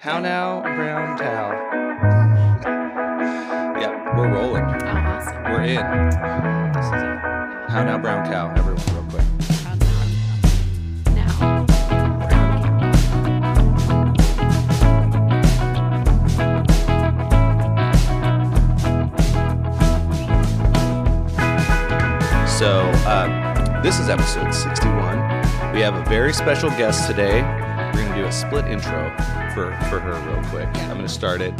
How now, brown cow? yeah, we're rolling. Oh, awesome. We're in. This is it. How now, brown cow? Everyone, real quick. Now. So, um, this is episode 61. We have a very special guest today. We're going to do a split intro for, for her real quick. I'm going to start it.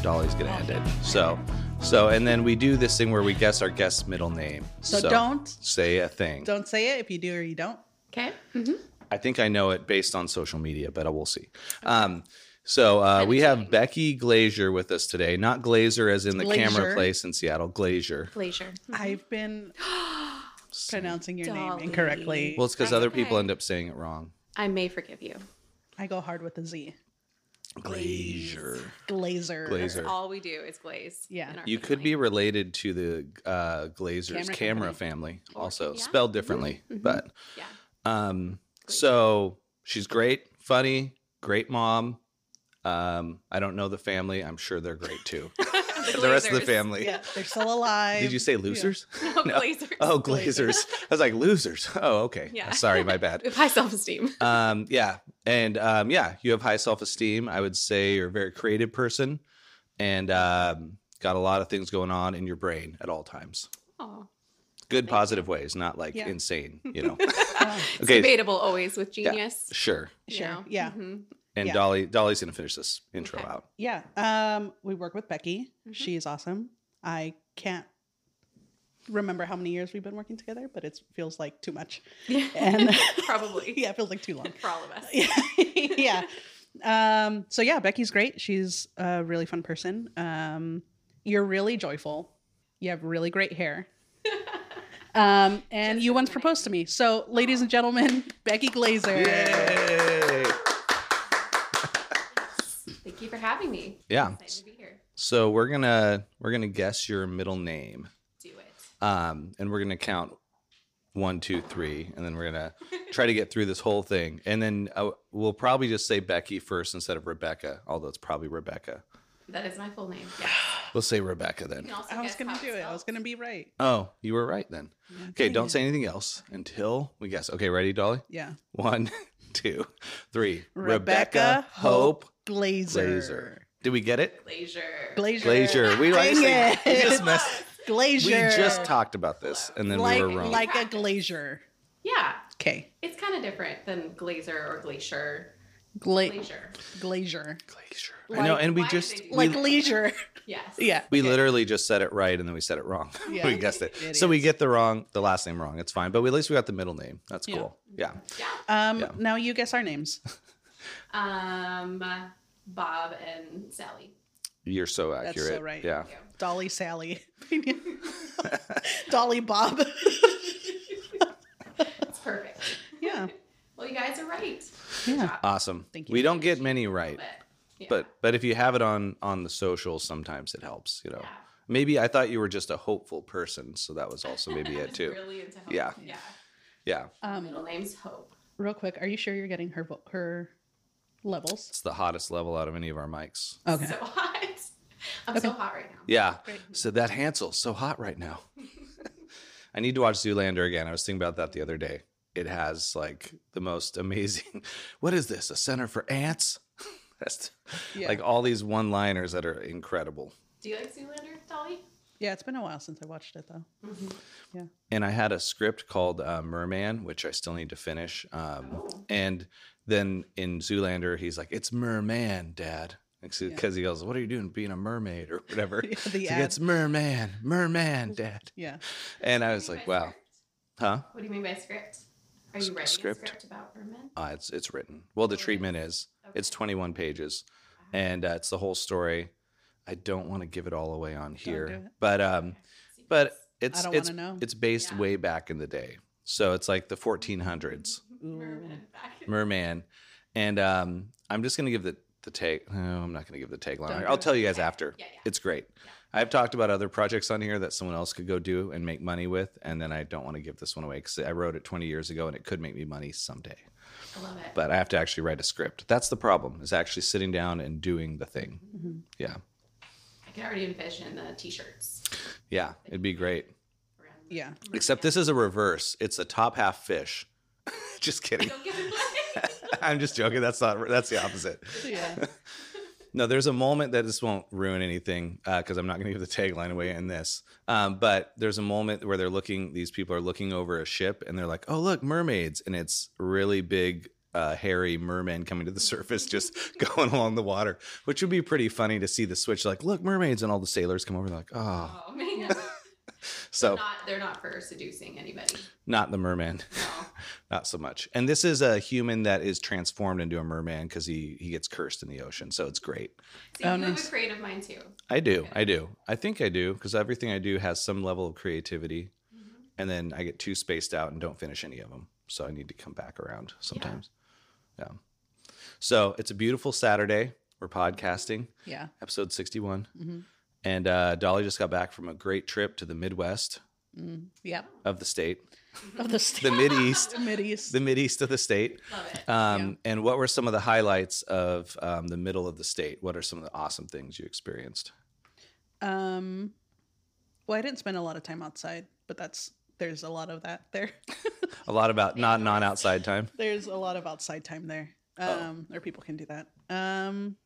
Dolly's going to end it. So, so, and then we do this thing where we guess our guest's middle name. So don't- say a thing. Don't say it if you do or you don't. Okay. Mm-hmm. I think I know it based on social media, but I will see. Um, so uh, we have Becky Glazier with us today, not Glazer as in the camera place in Seattle. Glazier. Glacier. I've been pronouncing your name incorrectly. Well, it's because That's other okay. people end up saying it wrong. I may forgive you. I go hard with the Z. Glazer. Glazer. Glazer. All we do is glaze. Yeah. in our You could be related to the uh, Glazer's camera, Camera family, Or- also yeah. spelled differently. But Yeah. um, so she's great, funny, great mom. Um, I don't know the family. I'm sure they're great too. the rest of the family. Yeah, they're still alive. Did you say losers? No, glazers. Oh, glazers. I was like losers. Oh, okay. Yeah. Sorry, my bad. High self esteem. Um, yeah, and um, yeah, you have high self esteem. I would say you're a very creative person, and um, got a lot of things going on in your brain at all times. Oh. Good, positive ways, not like Yeah. insane. You know. Okay, Debatable always with genius. sure. you Sure. know? Yeah. Mhm. And Yeah. Dolly, Dolly's gonna finish this intro Okay. out. yeah. Um, we work with Becky. Mhm. She's awesome. I can't remember how many years we've been working together, but it feels like too much. Yeah. And Probably. yeah, it feels like too long. For all of us. yeah. Um, so yeah, Becky's great. She's a really fun person. Um, you're really joyful. You have really great hair. Um, and Just you like once my proposed to me. So, ladies and gentlemen, Becky Glazer. Yay! Thank you for having me. Yeah. Excited to be here. So we're gonna we're gonna guess your middle name, Do it. um, and we're gonna count one, two, three, and then we're gonna try to get through this whole thing, and then uh, we'll probably just say Becky first instead of Rebecca, although it's probably Rebecca. That is my full name. Yes. We'll say Rebecca then. I was gonna do it. I was going to be right. Oh, you were right then. Okay, dang don't say anything else until we guess. Okay, ready, Dolly? Yeah. One, two, three. Rebecca Hope Glazer. Glazer. Did we get it? Glazer. Glazer. Glazer. We like we just messed. Glazier. We just talked about this, and then like, we were wrong. like a glazier. Yeah. Okay. It's kind of different than glazer or glacier. Gla- Glacier. glazier. Glazier. I know, and we just did we, Like leisure. Yes. Yeah. we okay. literally just said it right, and then we said it wrong. Yeah. we guessed it. Idiots. So we get the wrong, the last name wrong. It's fine, but at least we got the middle name. That's Yeah. cool. Yeah. Yeah. Um, Yeah. Now you guess our names. Um, Bob and Sally. You're so accurate. That's accurate. so right. Yeah. Dolly Sally. Dolly Bob. It's perfect. yeah. Well, you guys are right. Yeah. Awesome. Thank you. We don't get many right, But, yeah. but but if you have it on on the socials, sometimes it helps. You know. Yeah. Maybe I thought you were just a hopeful person, so that was also maybe it too. Really into hope. Yeah. Yeah. Yeah. Um, Middle name's Hope. real quick, are you sure you're getting her vo- her levels? It's the hottest level out of any of our mics. Okay. So hot. I'm so hot right now. Yeah. Great. So that Hansel's so hot right now. I need to watch Zoolander again. I was thinking about that the other day. It has like the most amazing. What is this? A center for ants? That's Yeah. like all these one-liners that are incredible. Do you like Zoolander, Dolly? Yeah, it's been a while since I watched it though. Yeah. And I had a script called uh, Merman, which I still need to finish. Um. And then in Zoolander, he's like, "It's Merman, Dad," because he goes, "What are you doing, being a mermaid or whatever?" Yeah, the he ad. gets Merman, Merman, Dad. Yeah. And I was like, "Wow, script? huh?" What do you mean by script? Are you writing script. a script about mermen? Uh, it's it's written. Well, the Oh, treatment is. is. It's 21 pages, and uh, it's the whole story. I don't want to give it all away on here, do it. but um, Okay. but it's don't it's know. it's based Yeah. way back in the day, so it's like the 1400s. Merman Merman, and um, I'm just gonna give the the tag. No, I'm not going to give the tagline. Don't I'll do tell you guys Okay. after. Yeah, yeah. It's great. I've talked about other projects on here that someone else could go do and make money with, and then I don't want to give this one away because I wrote it 20 years ago and it could make me money someday. I love it. But I have to actually write a script. That's the problem. Is actually sitting down and doing the thing. Mm-hmm. Yeah, I can already envision the t-shirts. yeah, it'd be great. Yeah. Except this is a reverse. It's a top half fish. just kidding. Don't give. I'm just joking. That's not. That's the opposite. Yeah. No, there's a moment that this won't ruin anything because I'm not going to give the tagline away in this. Um, but there's a moment where they're looking. These people are looking over a ship and they're like, "Oh, look, mermaids!" And it's really big, uh, hairy merman coming to the surface, just going along the water, which would be pretty funny to see the switch. Like, look, mermaids, and all the sailors come over. Like, "Oh." oh man. So not they're not for seducing anybody. not the merman. No. not so much. And this is a human that is transformed into a merman because he he gets cursed in the ocean. So it's great. See, you have a creative mind too. I do. I do. I think I do because everything I do has some level of creativity, Mm-hmm. and then I get too spaced out and don't finish any of them. So I need to come back around sometimes. Yeah. So it's a beautiful Saturday. We're podcasting, Yeah. episode 61. Mm-hmm. And uh, Dolly just got back from a great trip to the Midwest Yep. of the state, Of the state. the Mid East, Mid East. the Mid East of the state. Love it. Um, And what were some of the highlights of um, the middle of the state? What are some of the awesome things you experienced? Um, well, I didn't spend a lot of time outside, but that's there's a lot of that there. A lot about not non outside time. there's a lot of outside time there. Oh. Um, or people can do that. Um,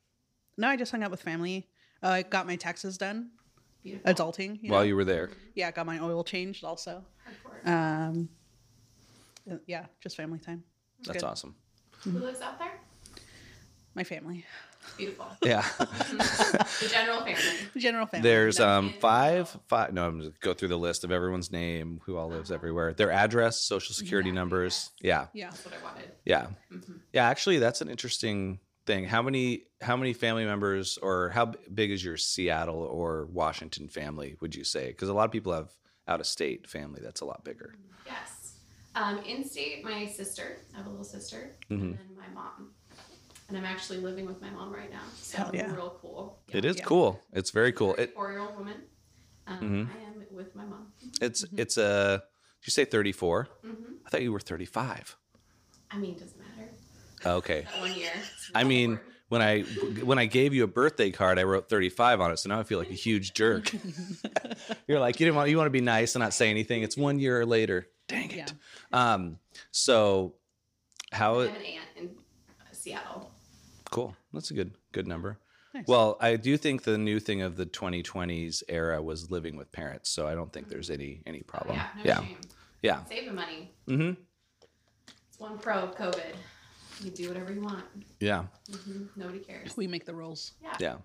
no, I just hung out with family. Uh, I got my taxes done, Beautiful. adulting. You While know? you were there. yeah, got my oil changed also. Hardcore. Um, uh, yeah, just family time. That's good. awesome. Who lives out there? My family, Beautiful. Yeah. the general family. The general family. There's um five five no, I'm just go through the list of everyone's name, who all lives everywhere, their address, social security Exactly, numbers. yes. Yeah. yeah. That's what I wanted. Yeah. Mhm. Yeah, actually that's an interesting thing. How many how many family members or how big is your Seattle or Washington family, would you say? Cuz a lot of people have out of state family that's a lot bigger. Yes. Um, in state, my sister. I have a little sister, Mhm. and then my mom. And I'm actually living with my mom right now. So Hell yeah. real cool. It is Yeah. cool. It's very cool. It Four year old woman. Um, Mhm. I am with my mom. it's it's a did you say 34? hmm I thought you were 35. I mean, it doesn't matter. Okay. That one year. I mean, important. when I when I gave you a birthday card, I wrote 35 on it, so now I feel like a huge jerk. You're like, you didn't want you want to be nice and not say anything. It's one year later. Dang it. Yeah. Um. So, how? I have an aunt in Seattle. Cool. That's a good good number. Nice. Well, I do think the new thing of the 2020s era was living with parents, so I don't think there's any any Oh, problem. yeah, no yeah. shame. Yeah. Saving money. Mm-hmm. It's one pro of COVID. You do whatever you want. Yeah. hmm Nobody cares. we make the rules. Yeah. Yeah.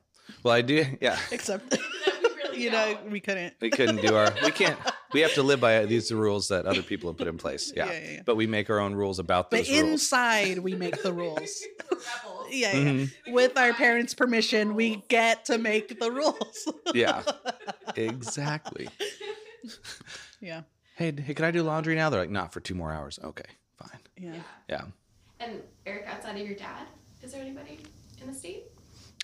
Well, I do. Yeah. Except, That we really you know, we couldn't. We couldn't do our. We can't. We have to live by these rules that other people have put in place. Yeah. Yeah, yeah, yeah. But we make our own rules about But those rules. inside, we make the rules. We're rebels. Yeah, yeah. Mhm. With our parents' permission, we get to make the rules. Yeah. Exactly. yeah. Hey, hey, can I do laundry now? They're like, not for two more hours. Okay, fine. Yeah. Yeah. And Eric, outside of your dad, is there anybody in the state?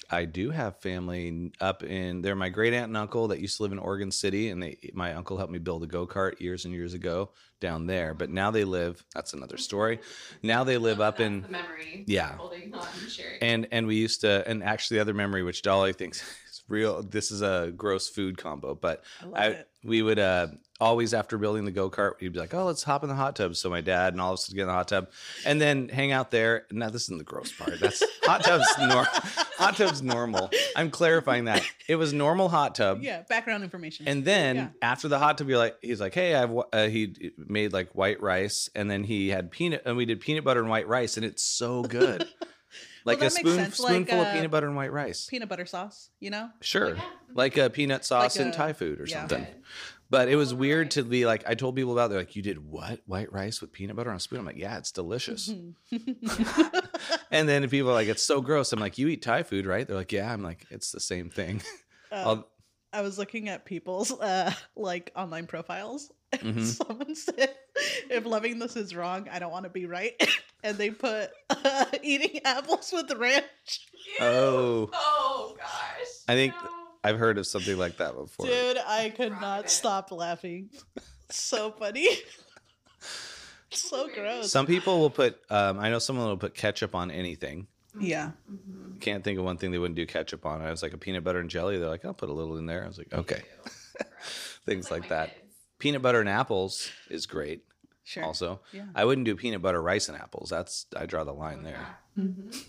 I do have family up in. They're my great aunt and uncle that used to live in Oregon City, and they my uncle helped me build a go kart years and years ago down there. But now they live. That's another story. Now they live up in. memory. Yeah. Holding on and sharing. And and we used to. And actually, the other memory, which Dolly thinks real. This is a gross food combo, but I I, we would uh, always after building the go kart, we'd be like, "Oh, let's hop in the hot tub." So my dad and all of us would get in the hot tub, and then hang out there. Now this isn't the gross part. That's hot tub's nor- hot tub's normal. I'm clarifying that it was normal hot tub. Yeah. Background information. And then Yeah. after the hot tub, you're like, he's like, hey, I've uh, he made like white rice, and then he had peanut, and we did peanut butter and white rice, and it's so good. Like that a spoon, sense, like, spoonful of uh, peanut butter and white rice. peanut butter sauce, you know? Sure. Yeah. Like a peanut sauce Like and a- Thai food or yeah. something. Good. But it was Oh, weird nice. to be like, I told people about. it. They're like, "You did what? White rice with peanut butter on a spoon?" I'm like, "Yeah, it's delicious." and then people are like, "It's so gross." I'm like, "You eat Thai food, right?" They're like, "Yeah." I'm like, "It's the same thing." Uh, I'll- I was looking at people's uh like online profiles. And Mhm. someone said, "If loving this is wrong, I don't want to be right." and they put uh, eating apples with ranch. Oh. Oh gosh. I think No. I've heard of something like that before. Dude, I could Rock not it. stop laughing. so funny. so gross. Some people will put. Um, I know someone will put ketchup on anything. yeah. Mhm. Can't think of one thing they wouldn't do ketchup on. I was like a peanut butter and jelly. They're like, I'll put a little in there. I was like, okay, things It's like that. kids. Peanut butter and apples is great. Sure. Also, Yeah. I wouldn't do peanut butter rice and apples. That's I draw the line there. Mhm.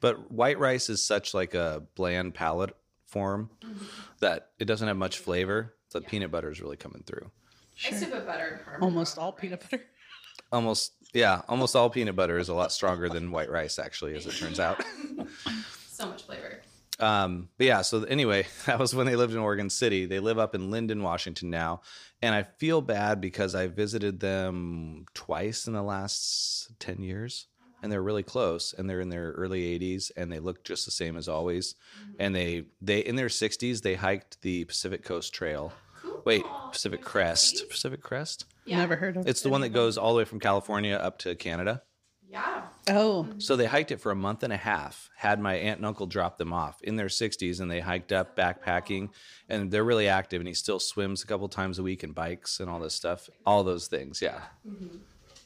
But white rice is such like a bland palate form that it doesn't have much flavor. The Yeah. peanut butter is really coming through. I used to put butter Almost all rice. peanut butter. Almost, yeah, almost all peanut butter is a lot stronger than white rice, actually, as it turns out. so much flavor. Um, but yeah, so anyway, that was when they lived in Oregon City. They live up in Lynden, Washington now. And I feel bad because I visited them twice in the last 10 years. And they're really close and they're in their early 80s and they look just the same as always. And they they in their 60s they hiked the Pacific Coast Trail. Cool. Wait, Pacific Crest. Pacific Crest? Yeah. Never heard of it. It's the one that goes all the way from California up to Canada. Yeah. Oh. So they hiked it for a month and a half. Had my aunt and uncle drop them off in their 60s, and they hiked up backpacking. And they're really active. And he still swims a couple times a week and bikes and all this stuff. All those things, yeah. Mm-hmm.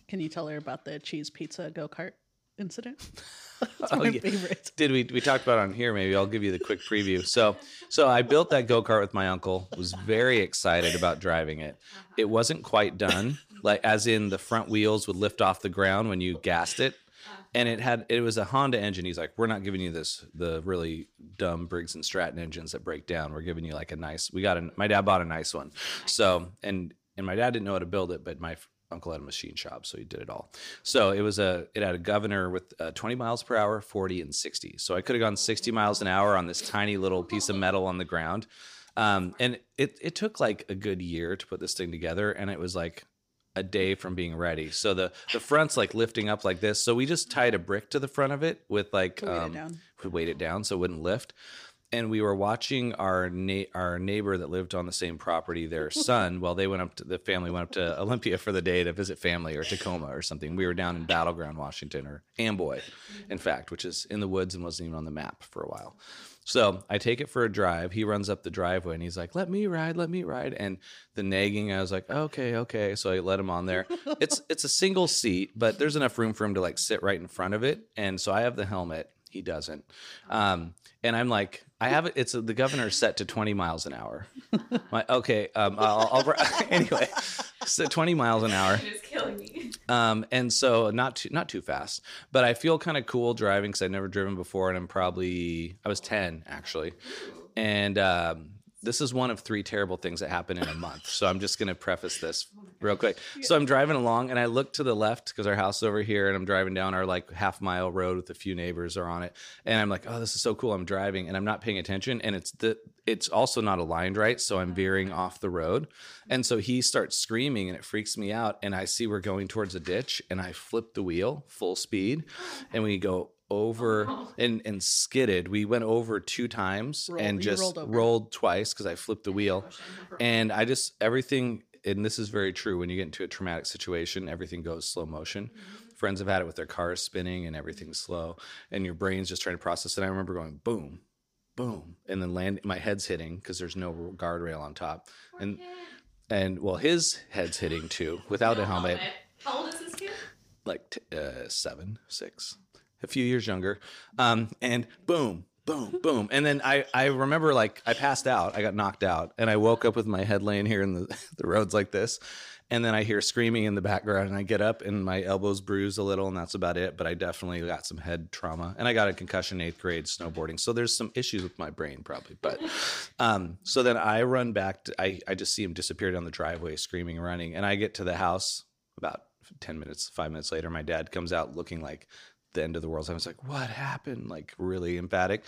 Can you tell her about the cheese pizza go kart incident? That's Oh, my yeah. favorite. Did we we talked about it on here? Maybe I'll give you the quick preview. So so I built that go kart with my uncle. Was very excited about driving it. It wasn't quite done, like as in the front wheels would lift off the ground when you gassed it. and it had it was a Honda engine. He's like, we're not giving you this the really dumb Briggs and Stratton engines that break down. We're giving you like a nice. We got a my dad bought a nice one. So and and my dad didn't know how to build it, but my uncle had a machine shop, so he did it all. So it was a it had a governor with uh, 20 miles per hour, 40 and 60. So I could have gone 60 miles an hour on this tiny little piece of metal on the ground. Um, and it it took like a good year to put this thing together, and it was like a day from being ready. So the the front's like lifting up like this. So we just tied a brick to the front of it with like To weight it um, down. we weighed it down so it wouldn't lift. And we were watching our na- our neighbor that lived on the same property, their son. While they went up to the family went up to Olympia for the day to visit family or Tacoma or something. We were down in Battle Ground, Washington, or Amboy, in fact, which is in the woods and wasn't even on the map for a while. So I take it for a drive. He runs up the driveway and he's like, "Let me ride, let me ride." And the nagging, I was like, "Okay, okay." So I let him on there. It's it's a single seat, but there's enough room for him to like sit right in front of it. And so I have the helmet. He doesn't. Um, and I'm like, I have it. It's the governor's set to 20 miles an hour. My okay. Um, I'll, I'll anyway. So 20 miles an hour. It is killing me. Um, and so not too not too fast, but I feel kind of cool driving because I've never driven before, and I'm probably I was ten actually, and um, this is one of three terrible things that happen in a month. So I'm just gonna preface this real quick. So I'm driving along, and I look to the left because our house is over here, and I'm driving down our like half mile road with a few neighbors are on it, and I'm like, oh, this is so cool. I'm driving, and I'm not paying attention, and it's the it's also not aligned right, so I'm uh-huh. veering off the road, mm-hmm. and so he starts screaming, and it freaks me out, and I see we're going towards a ditch, and I flip the wheel full speed, and we go over and and skidded. We went over two times Rolled- and just rolled rolled twice because I flipped the wheel, and I just everything. And this is very true. When you get into a traumatic situation, everything goes slow motion. Friends have had it with their cars spinning and everything's slow, and your brain's just trying to process it. I remember going boom, boom, and then land. My head's hitting because there's no guardrail on top, and and well, his head's hitting too without a helmet How old is this kid? like t- uh, seven, six, a few years younger. Um, and boom, boom, boom. And then I, I remember like I passed out, I got knocked out, and I woke up with my head laying here in the, the roads like this. And then I hear screaming in the background, and I get up, and my elbows bruise a little, and that's about it. But I definitely got some head trauma, and I got a concussion eighth grade snowboarding. So there's some issues with my brain, probably. But um, so then I run back. To, I I just see him disappear down the driveway, screaming, running, and I get to the house about 10 minutes, five minutes later, my dad comes out looking like the end of the world. So I was like, what happened? Like really emphatic.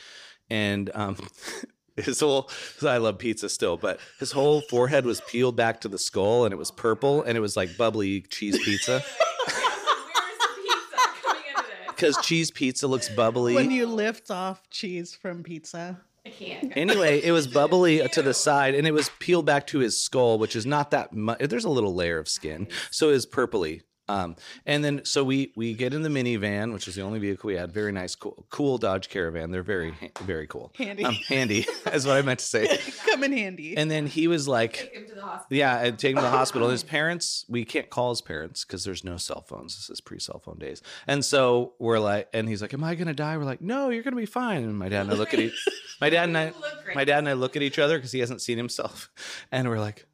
And, um, his whole, I love pizza still, but his whole forehead was peeled back to the skull and it was purple and it was like bubbly cheese pizza Where's the pizza coming into this? because cheese pizza looks bubbly. When you lift off cheese from pizza, I can't. Anyway, it was bubbly to the side and it was peeled back to his skull, which is not that much. There's a little layer of skin. So it was purpley. Um, and then so we we get in the minivan, which is the only vehicle we had. Very nice, cool, cool Dodge Caravan. They're very very cool. Handy. Um, handy is what I meant to say. Come in handy. And then he was like, Take him to the hospital. yeah, I'd take him to the hospital. His parents, we can't call his parents because there's no cell phones. This is pre cell phone days. And so we're like, and he's like, Am I gonna die? We're like, No, you're gonna be fine. And my dad and I look at each my dad and I You look great. my dad and I look at each other because he hasn't seen himself. And we're like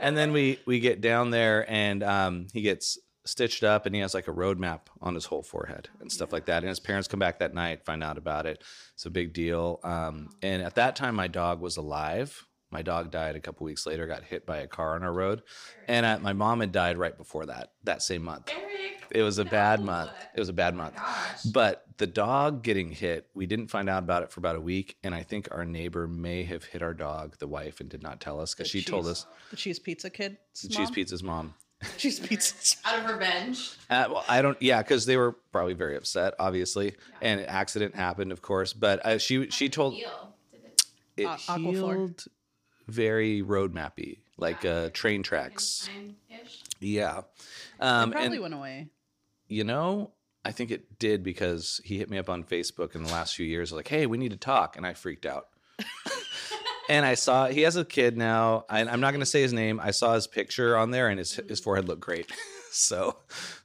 And then we we get down there and um he gets stitched up and he has like a road map on his whole forehead and stuff like that. And his parents come back that night, find out about it. It's a big deal. Um, and at that time, my dog was alive. My dog died a couple weeks later, got hit by a car on our road. And uh, my mom had died right before that, that same month. Eric. It was a bad month. It was a bad month. Gosh. But the dog getting hit, we didn't find out about it for about a week. And I think our neighbor may have hit our dog, the wife, and did not tell us because she told us the cheese pizza kid. Cheese Pizza's mom. Cheese pizza. Out of revenge. Uh, well, I don't. Yeah, because they were probably very upset, obviously, and an accident happened, of course. But uh, she she told Heal. Did it? it healed very roadmappy, like uh, train tracks. Fine-ish. Yeah, It um, probably and went away. you know, I think it did because he hit me up on Facebook in the last few years, like, "Hey, we need to talk," and I freaked out. and I saw he has a kid now. I, I'm not going to say his name. I saw his picture on there, and his his forehead looked great. so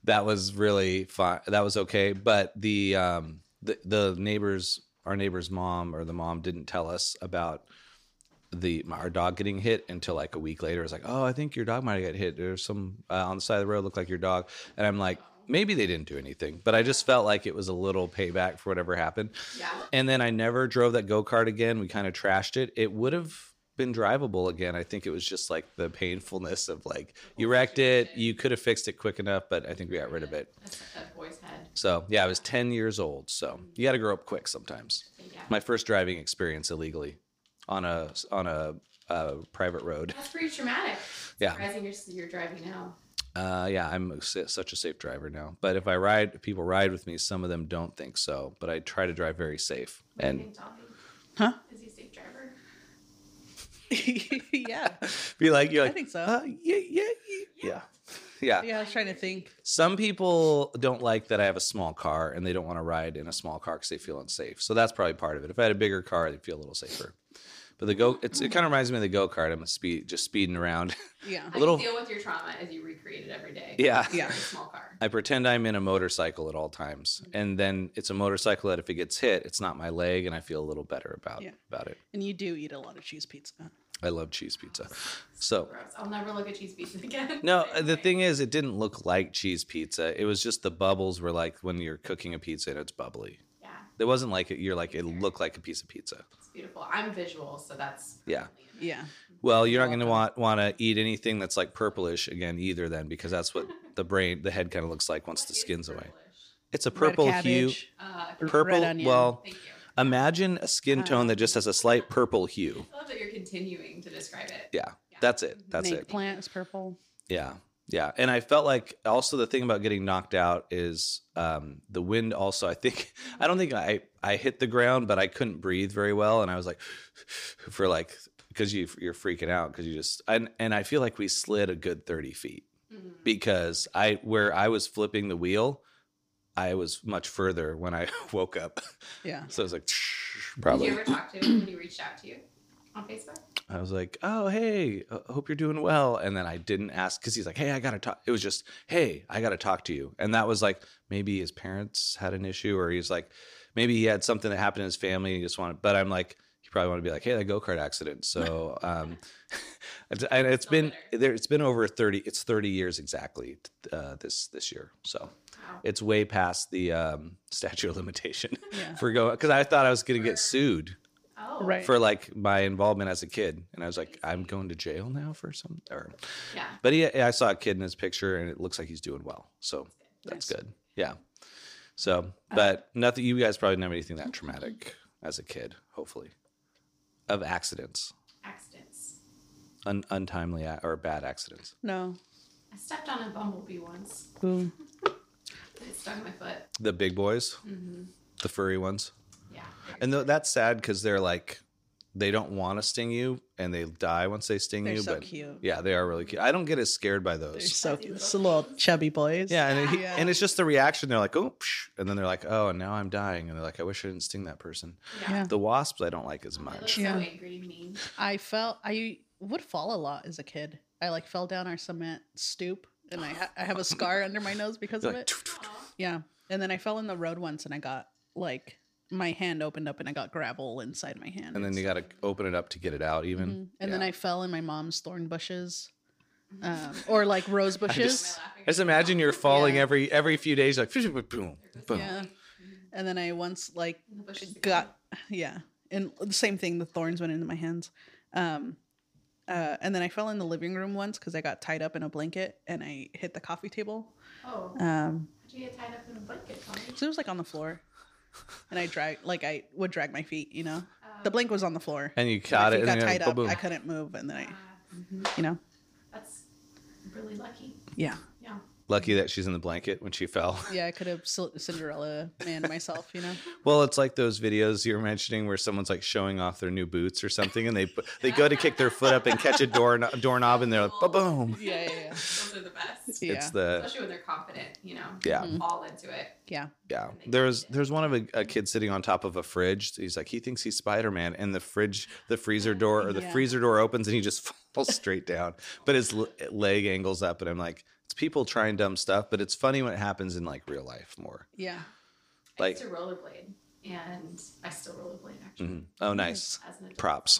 that was really fine. That was okay. But the um the the neighbors, our neighbor's mom or the mom didn't tell us about the our dog getting hit until like a week later. It's like, oh, I think your dog might have got hit. There's some uh, on the side of the road looked like your dog, and I'm like, maybe they didn't do anything, but I just felt like it was a little payback for whatever happened. Yeah. And then I never drove that go kart again. We kind of trashed it. It would have been drivable again. I think it was just like the painfulness of like you wrecked it. You could have fixed it quick enough, but I think we got rid of it. That boy's head. So yeah, I was 10 years old. So you got to grow up quick sometimes. Yeah. My first driving experience illegally on a on a, uh private road. That's pretty traumatic. Yeah. Surprising you're, you're driving now. Uh, yeah, I'm a such a safe driver now. But if I ride, if people ride with me, some of them don't think so. But I try to drive very safe. What do you And think, Tommy? Huh? Is he a safe driver? yeah. be like, you're I like, think so. uh, yeah, yeah, yeah, yeah, yeah. Yeah, I was trying to think. Some people don't like that I have a small car and they don't want to ride in a small car because they feel unsafe. So that's probably part of it. If I had a bigger car, they'd feel a little safer. But the go, it's, it mm-hmm. kind of reminds me of the go kart. I'm a speed, just speeding around. Yeah. I little- can deal with your trauma as you recreate it every day. Yeah. Yeah. Small car. I pretend I'm in a motorcycle at all times, mm-hmm. and then it's a motorcycle that if it gets hit, it's not my leg, and I feel a little better about Yeah. about it. And you do eat a lot of cheese pizza. I love cheese pizza. So Gross. I'll never look at cheese pizza again. no, Same the thing is, it didn't look like cheese pizza. It was just the bubbles were like when you're cooking a pizza and it's bubbly. Yeah. It wasn't like it, you're like it looked like a piece of pizza. It's beautiful. I'm visual, so that's Yeah. Yeah. Well, you're not going to want want to eat anything that's like purplish again either, then, because that's what the brain, the head kind of looks like once What the skin's away. It's a Red purple hue. Uh, Purple. red onion. Well, thank you. imagine a skin tone that just has a slight purple hue. I love that you're continuing to describe it. Yeah, that's it. That's Snake it. plant is purple. Yeah. Yeah. And I felt like also the thing about getting knocked out is um, the wind also, I think, I don't think I, I hit the ground, but I couldn't breathe very well. And I was like, for like, because you, you're freaking out because you just, and, and I feel like we slid a good 30 feet Mm-hmm. because I, where I was flipping the wheel, I was much further when I woke up. Yeah. So I was like, probably. Did you ever talk to him when he reached out to you on Facebook? I was like, "Oh, hey, I hope you're doing well." And then I didn't ask because he's like, "Hey, I gotta talk." It was just, "Hey, I gotta talk to you," and that was like maybe his parents had an issue, or he's like, maybe he had something that happened in his family. And he just wanted, but I'm like, you probably want to be like, "Hey, that go kart accident." So, um, and it's been there. It's been over thirty. It's thirty years exactly uh, this this year. So Wow. it's way past the um, statute of limitation Yeah. for going because I thought I was gonna get sued Oh, Right. for like my involvement as a kid, and I was like, I'm going to jail now for some. Or, Yeah. but he, I saw a kid in his picture, and it looks like he's doing well, so that's Nice. good. Yeah. So, but nothing. You guys probably never anything that traumatic as a kid, hopefully, of accidents, Accidents. un, untimely a- or bad accidents. No. I stepped on a bumblebee once. Ooh. It stung my foot. The big boys, Mm-hmm. the furry ones. Yeah. And th- that's sad because they're like, they don't want to sting you, and they die once they sting They're you. so but cute. yeah, they are really cute. I don't get as scared by those. They're so cute. Just little chubby boys. Yeah, and it, Yeah. and it's just the reaction. They're like, oh, psh, and then they're like, oh, and now I'm dying, and they're like, I wish I didn't sting that person. Yeah. The wasps, I don't like as They look much. so Yeah. angry and mean. I felt I would fall a lot as a kid. I like fell down our cement stoop, and I ha- I have a scar under my nose because They're of like, it. Yeah, and then I fell in the road once, and I got like my hand opened up, and I got gravel inside my hand. and then you got to open it up to get it out. Even Mhm. and then I fell in my mom's thorn bushes, um, or like rose I bushes. just, I just imagine you're falling Yeah. every every few days, like boom, boom, boom. yeah, and then I once like In the bushes again. got yeah and the same thing the thorns went into my hands um uh, and then I fell in the living room once because I got tied up in a blanket and I hit the coffee table. Oh, Um, how'd you get tied up in a blanket, Tommy? so it was like on the floor, and I drag like I would drag my feet. You know, Uh, the blanket was on the floor. And you caught it, and got then tied boom, up. boom. I couldn't move, and then I, uh, you know, That's really lucky. yeah, Yeah. Lucky that she's in the blanket when she fell. yeah. I could have Cinderella man myself. You know, Well, it's like those videos you were mentioning where someone's like showing off their new boots or something, and they they go to kick their foot up and catch a door doorknob, and they're like, "Ba boom!" yeah, yeah, yeah. Those are the best. Yeah. It's the Especially when they're confident, you know, yeah. Mm-hmm. all into it. yeah. Yeah, there's there's one of a, a kid sitting on top of a fridge. He's like he thinks he's Spider Man, and the fridge, the freezer door or the Yeah. freezer door opens, and he just falls straight down. But his l- leg angles up, and I'm like, it's people trying dumb stuff, but it's funny when it happens in like real life more. Yeah. I Like- used to rollerblade, and I still rollerblade actually. Mhm. Oh, nice As an adult. props.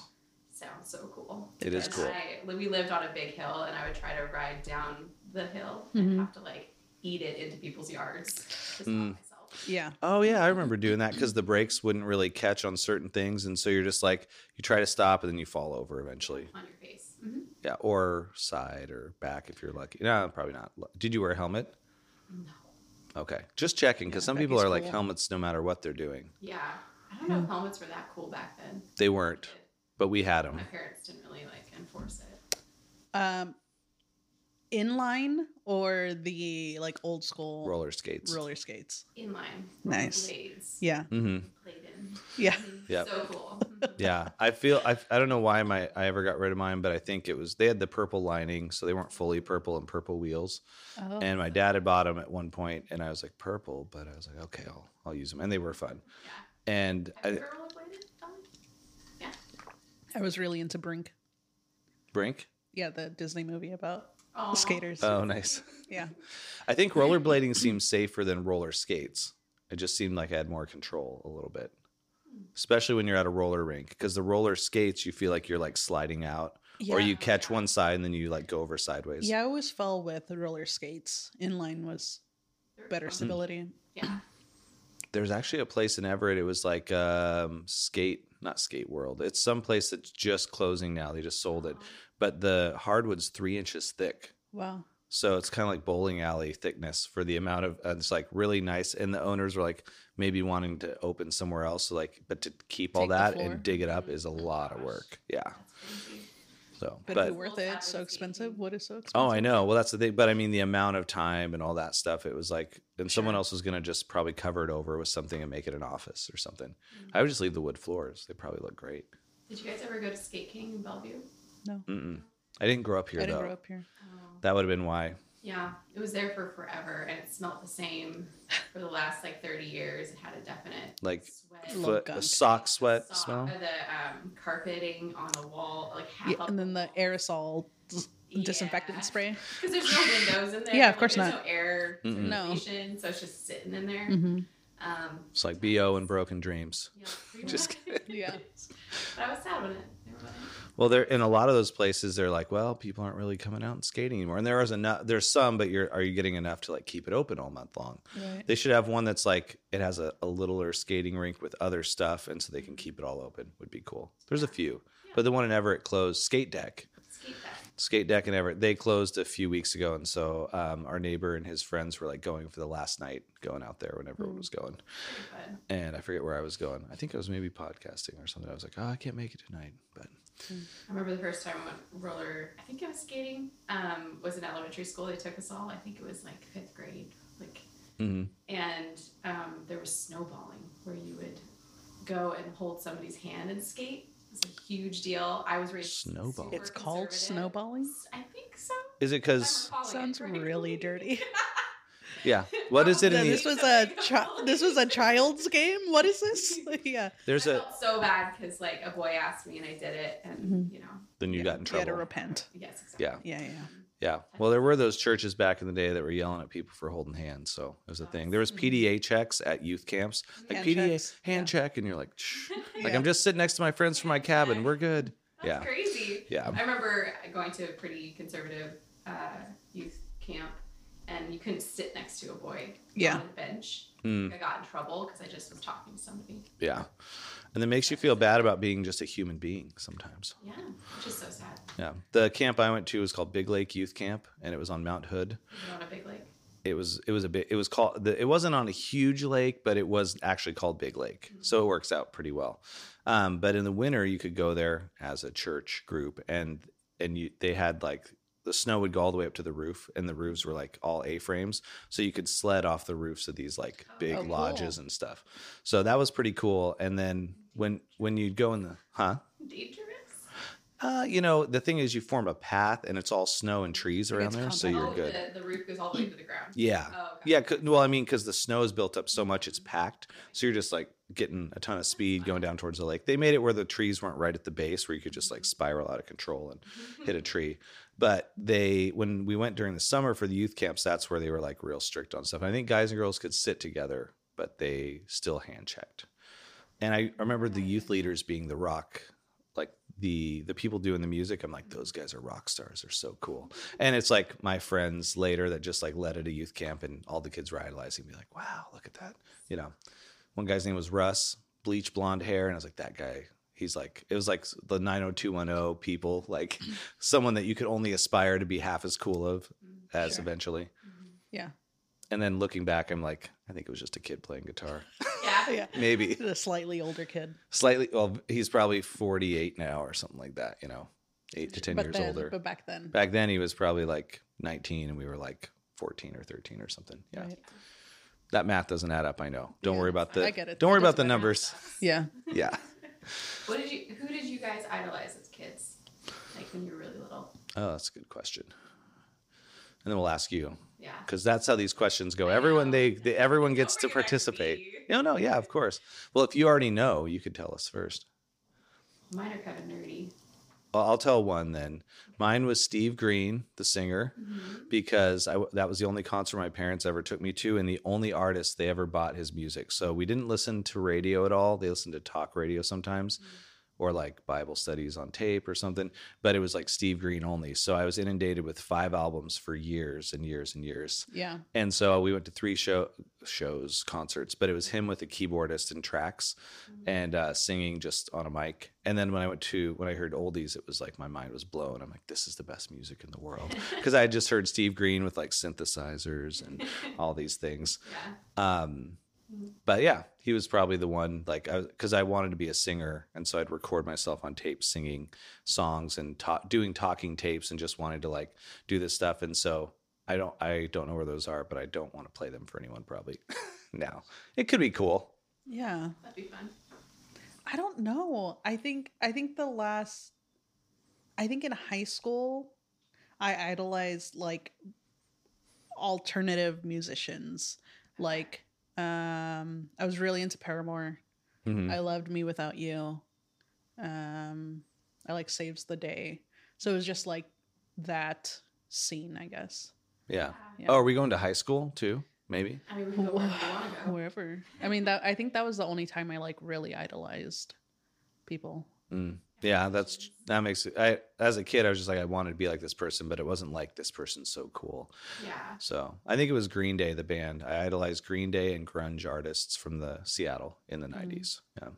Sounds so cool. It is cool. I, we lived on a big hill, and I would try to ride down the hill Mhm. and have to like eat it into people's yards to stop Mm. myself. Yeah. Oh yeah, I remember doing that because the brakes wouldn't really catch on certain things, and so you're just like you try to stop, and then you fall over eventually. On your face. hmm Yeah, or side or back if you're lucky. No, probably not. Did you wear a helmet? No. Okay, just checking because Yeah, some people Becky's are like helmets no matter what they're doing. Yeah. I don't know if helmets were that cool back then. They weren't, but we had them. My parents didn't really like enforce it. Um, inline or the like old school Roller skates. roller skates. Inline. Nice. Blades. Yeah. hmm Played in. Yeah. So cool. Yeah, I feel I, I don't know why my I ever got rid of mine, but I think it was they had the purple lining, so they weren't fully purple and purple wheels. Oh. And my dad had bought them at one point, and I was like purple, but I was like okay, I'll I'll use them, and they were fun. yeah. And Have I, you ever rollerbladed, Tommy? Yeah. I was really into Brink. Brink. Yeah, the Disney movie about Aw. the skaters. Oh, nice. yeah. I think rollerblading seems safer than roller skates. It just seemed like I had more control a little bit, especially when you're at a roller rink. Because the roller skates, you feel like you're like sliding out, or you catch one side and then you like go over sideways. Yeah, I always fell with the roller skates. Inline was They're better fun. stability. Yeah. There's actually a place in Everett. It was like um, skate, not skate world. It's some place that's just closing now. They just sold it, but the hardwood's three inches thick. Wow. So it's kind of like bowling alley thickness for the amount of. Uh, it's like really nice, and the owners were like maybe wanting to open somewhere else. So like, but to keep all Take the that and dig it up is a lot of work. Yeah. So, But, but, worth it? It's so expensive. What is so expensive? oh, I know. Well, that's the thing. But I mean, the amount of time and all that stuff. It was like, and someone else was gonna just probably cover it over with something and make it an office or something. Mm-hmm. I would just leave the wood floors. They probably look great. Did you guys ever go to Skate King in Bellevue? No. Mm-mm. I didn't grow up here I didn't though. grow up here. Oh. That would have been why. Yeah, it was there for forever, and it smelled the same for the last like thirty years. It had a definite Like sweat, Foot, a sock sweat sock- smell. uh, the um, carpeting on the wall, like half Yeah, and then the aerosol dis- disinfectant spray. because there's no windows in there. Yeah, of like, course there's not. No air circulation, so it's just sitting in there. Mm-hmm. Um, It's like bo and broken dreams. yeah, Just much. Yeah. but I was sad when it. Well, they're in a lot of those places. They're like, well, people aren't really coming out and skating anymore. And there is enough. There's some, but you're are you getting enough to like keep it open all month long? Right. They should have one that's like it has a, a littler skating rink with other stuff, and so they can keep it all open. Would be cool. There's a few, but the one in Everett closed. Skate Deck, Skate that. Skate Deck in Everett, they closed a few weeks ago, and so um, our neighbor and his friends were like going for the last night, going out there when everyone was going. And I forget where I was going. I think I was maybe podcasting or something. I was like, oh, I can't make it tonight, but I remember the first time I went roller. I think it was skating. Um, was in elementary school. They took us all. I think it was like fifth grade. Like mhm. and um, there was snowballing where you would go and hold somebody's hand and skate. It's a huge deal. I was raised Snowball. It's called snowballing? I think so. Is it because recalling it Sounds correctly. really dirty. yeah? What is it Yeah, in this the? was a chi- this was a child's game. What is this? yeah. There's I a. felt so bad because like a boy asked me and I did it, and you know, Then you yeah, got in You had to trouble. repent. yes, exactly. Yeah. Yeah, yeah. Yeah. Well, there were those churches back in the day that were yelling at people for holding hands. So it was a thing. There was PDA checks at youth camps, like Hand PDA checks, hand check, and you're like, Shh. like Yeah. I'm just sitting next to my friends from my cabin. We're good. That's Yeah. crazy. Yeah. I remember going to a pretty conservative uh, youth camp, and you couldn't sit next to a boy Yeah. on a bench. Mm. I got in trouble because I just was talking to somebody. Yeah. And it makes you feel bad about being just a human being sometimes. Yeah, which is so sad. Yeah. The camp I went to was called Big Lake Youth Camp, and it was on Mount Hood. You're on a big lake. It was it was a bit it was called the, it wasn't on a huge lake, but it was actually called Big Lake, so it works out pretty well. Um, but in the winter, you could go there as a church group, and and you they had like the snow would go all the way up to the roof, and the roofs were like all A frames, so you could sled off the roofs of these like big Oh, cool. lodges and stuff. So that was pretty cool. And then when when you'd go in the huh. Dangerous. Uh, you know, the thing is, you form a path, and it's all snow and trees around there, so you're oh, good. The, the roof goes all the way to the ground. Yeah. Oh, okay. Yeah. Well, I mean, because the snow is built up so much, it's packed. So you're just like getting a ton of speed going down towards the lake. They made it where the trees weren't right at the base where you could just like spiral out of control and hit a tree. But they, when we went during the summer for the youth camps, that's where they were like real strict on stuff. I think guys and girls could sit together, but they still hand checked. And I remember the youth leaders being the rock, like the the people doing the music. I'm like, those guys are rock stars. They're so cool. And it's like my friends later that just like led at a youth camp, and all the kids were idolizing me, like, wow, look at that. You know, one guy's name was Russ, bleach blonde hair, and I was like, that guy. He's like, it was like the 90210 people, like someone that you could only aspire to be half as cool of as Sure. eventually. Mm-hmm. Yeah. And then looking back, I'm like, I think it was just a kid playing guitar. Yeah. Yeah. Maybe A slightly older kid. slightly well he's probably 48 now or something like that you know 8 to 10 but years then, older But back then. back then he was probably like 19 and we were like 14 or 13 or something yeah Right. that math doesn't add up i know don't Yeah, worry about the I get it. don't It worry about the numbers Yeah. yeah What did you? Who did you guys idolize as kids? Like when you were really little. oh that's a good question and then we'll ask you Yeah. because that's how these questions go everyone they, they everyone gets to participate no no yeah of course well if you already know you could tell us first Mine are kind of nerdy. I'll tell one then. Mine was Steve Green, the singer, mm-hmm. because I, that was the only concert my parents ever took me to, and the only artist they ever bought his music. So we didn't listen to radio at all. They listened to talk radio sometimes, mm-hmm. Or like Bible studies on tape or something. But it was like Steve Green only. So I was inundated with five albums for years and years and years. Yeah. And so we went to three show shows, concerts, but it was him with a keyboardist and tracks and uh, singing just on a mic. And then when I went to when I heard oldies, it was like my mind was blown. I'm like, this is the best music in the world because I had just heard Steve Green with like synthesizers and all these things. Yeah. Um, but yeah, he was probably the one like because I, wanted to be a singer, and so I'd record myself on tape singing songs and ta- doing talking tapes, and just wanted to like do this stuff. And so I don't I don't know where those are, but I don't want to play them for anyone probably now. It could be cool. Yeah. That'd be fun. I don't know. I think I think the last I think in high school I idolized like alternative musicians. Like um I was really into Paramore. Mhm. I loved mewithoutYou. Um I like Saves the Day. So it was just like that scene, I guess. Yeah. Yeah. Oh, are we going to high school too? Maybe. I mean, we can wherever you want to go. Wherever. I mean that I think that was the only time I like really idolized people. Mm. Yeah, that's that makes it. I as a kid, I was just like I wanted to be like this person, but it wasn't like this person's so cool. Yeah. So I think it was Green Day, the band. I idolized Green Day and grunge artists from the Seattle in the '90s. Yeah.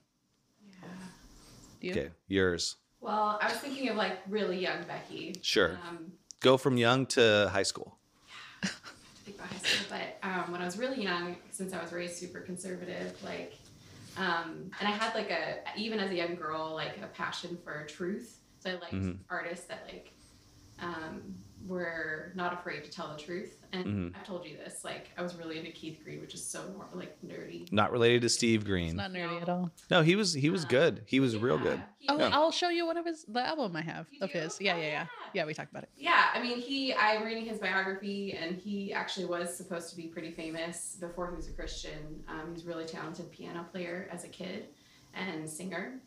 Yeah. Okay, yours. Well, I was thinking of like really young Becky. Sure. Um, Go from young to high school. to think about high school, but um, when I was really young, since I was raised super conservative, like, um, and I had like a even as a young girl, like a passion for truth. So I liked Mhm. artists that like um, were not afraid to tell the truth. And Mhm. I've told you this, like I was really into Keith Green, which is so nor- like nerdy. Not related to Steve Green. It's not nerdy No. at all. no, he was he was Um, good. He was real good. Oh, Yeah. I'll show you one of his the album I have You of do? his. Yeah, Oh, yeah, yeah. yeah. Yeah, we talked about it. Yeah, I mean, he. I'm reading his biography, and he actually was supposed to be pretty famous before he was a Christian. Um, he was a really talented piano player as a kid and singer,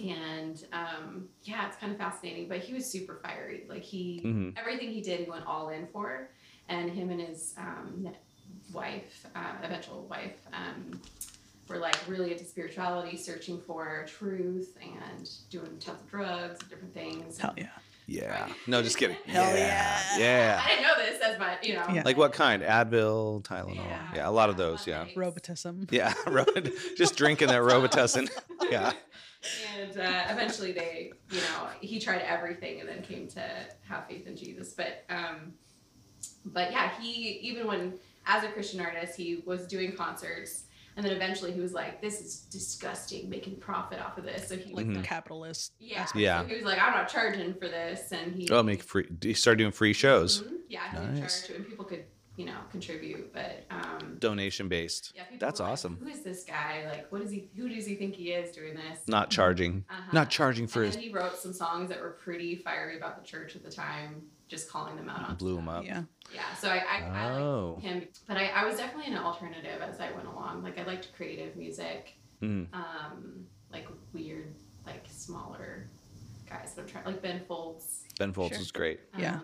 and um, yeah, it's kind of fascinating. But he was super fiery. Like he, Mhm. everything he did, he went all in for. And him and his um, wife, uh, eventual wife, um, were like really into spirituality, searching for truth, and doing tons of drugs and different things. Hell yeah. Yeah. No, just kidding. Hell yeah. yeah. Yeah. I didn't know this as much, you know. Yeah. Like what kind? Advil, Tylenol. Yeah, a lot of those. Yeah. Mondays. Robotism. Yeah. just drinking that Robitussin. Yeah. And uh, eventually, they, you know, he tried everything and then came to have faith in Jesus. But, um, but yeah, he even when as a Christian artist, he was doing concerts, and then eventually he was like, "This is disgusting, making profit off of this." So he Like was Mhm. the capitalist. yeah. Yeah. So he was like, "I'm not charging for this," and he Oh, make free. He started doing free shows, Mhm. Yeah, he Nice. charge, and people could, you know, contribute, but. Um, donation based. Yeah, people That's like, awesome. Who is this guy? Like, what is he? Who does he think he is doing this? Not charging. Uh-huh. Not charging for and his. then he wrote some songs that were pretty fiery about the church at the time, just calling them out on. Blew him up. Yeah. Yeah, so I, I, I Oh. like him, but I, I was definitely an alternative as I went along. Like I liked creative music, Mm. um, like weird, like smaller guys that I'm trying, like Ben Folds. Ben Folds Sure. was great. Yeah.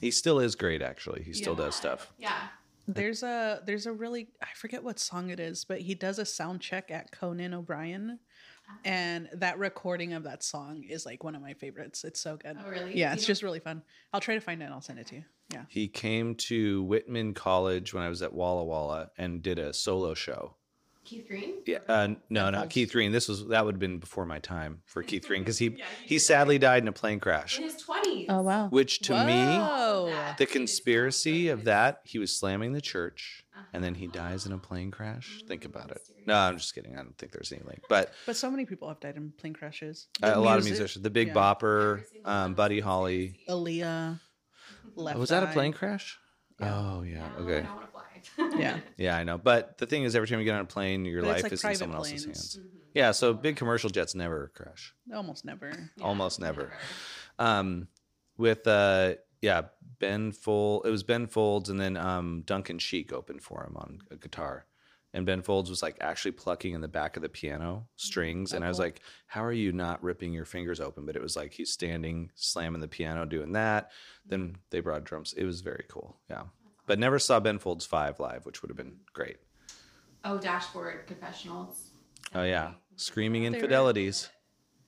He still is great. Actually, he still yeah, does stuff. Yeah. There's a there's a really I forget what song it is, but he does a sound check at Conan O'Brien. Ah. And that recording of that song is like one of my favorites. It's so good. Oh really? Yeah, You it's know- just really fun. I'll try to find it and I'll send it to you. Yeah. He came to Whitman College when I was at Walla Walla and did a solo show. Keith Green. Yeah, uh, no, not Folds. Keith Green. This was that would have been before my time for Keith Green because he Yeah, he did. sadly died in a plane crash. in his twenties. Oh wow. Which to me, Whoa. That the conspiracy of that, he was slamming the church Uh-huh. and then he dies in a plane crash. Think Mm, about it. No, I'm just kidding. I don't think there's any link. But But so many people have died in plane crashes. uh, a lot of musicians, the Big yeah. Bopper, um, Buddy Holly. Aaliyah. Left Oh, was that a plane crash? Yeah. Oh yeah. Now Okay. I don't want to fly. Yeah. Yeah, I know. But the thing is, every time you get on a plane, your But it's life like is in private someone else's planes. hands. Mhm. Yeah. So big commercial jets never crash. Almost never. Yeah, Almost never. um, with uh, yeah, Ben Fold. It was Ben Folds, and then um, Duncan Sheik opened for him on a guitar, and Ben Folds was like actually plucking in the back of the piano strings, and I was like, "How are you not ripping your fingers open?" But it was like he's standing, slamming the piano, doing that. Then they brought drums. It was very cool. Yeah, but never saw Ben Folds five live, which would have been great. Oh, dashboard confessionals. Oh yeah, screaming They were- infidelities.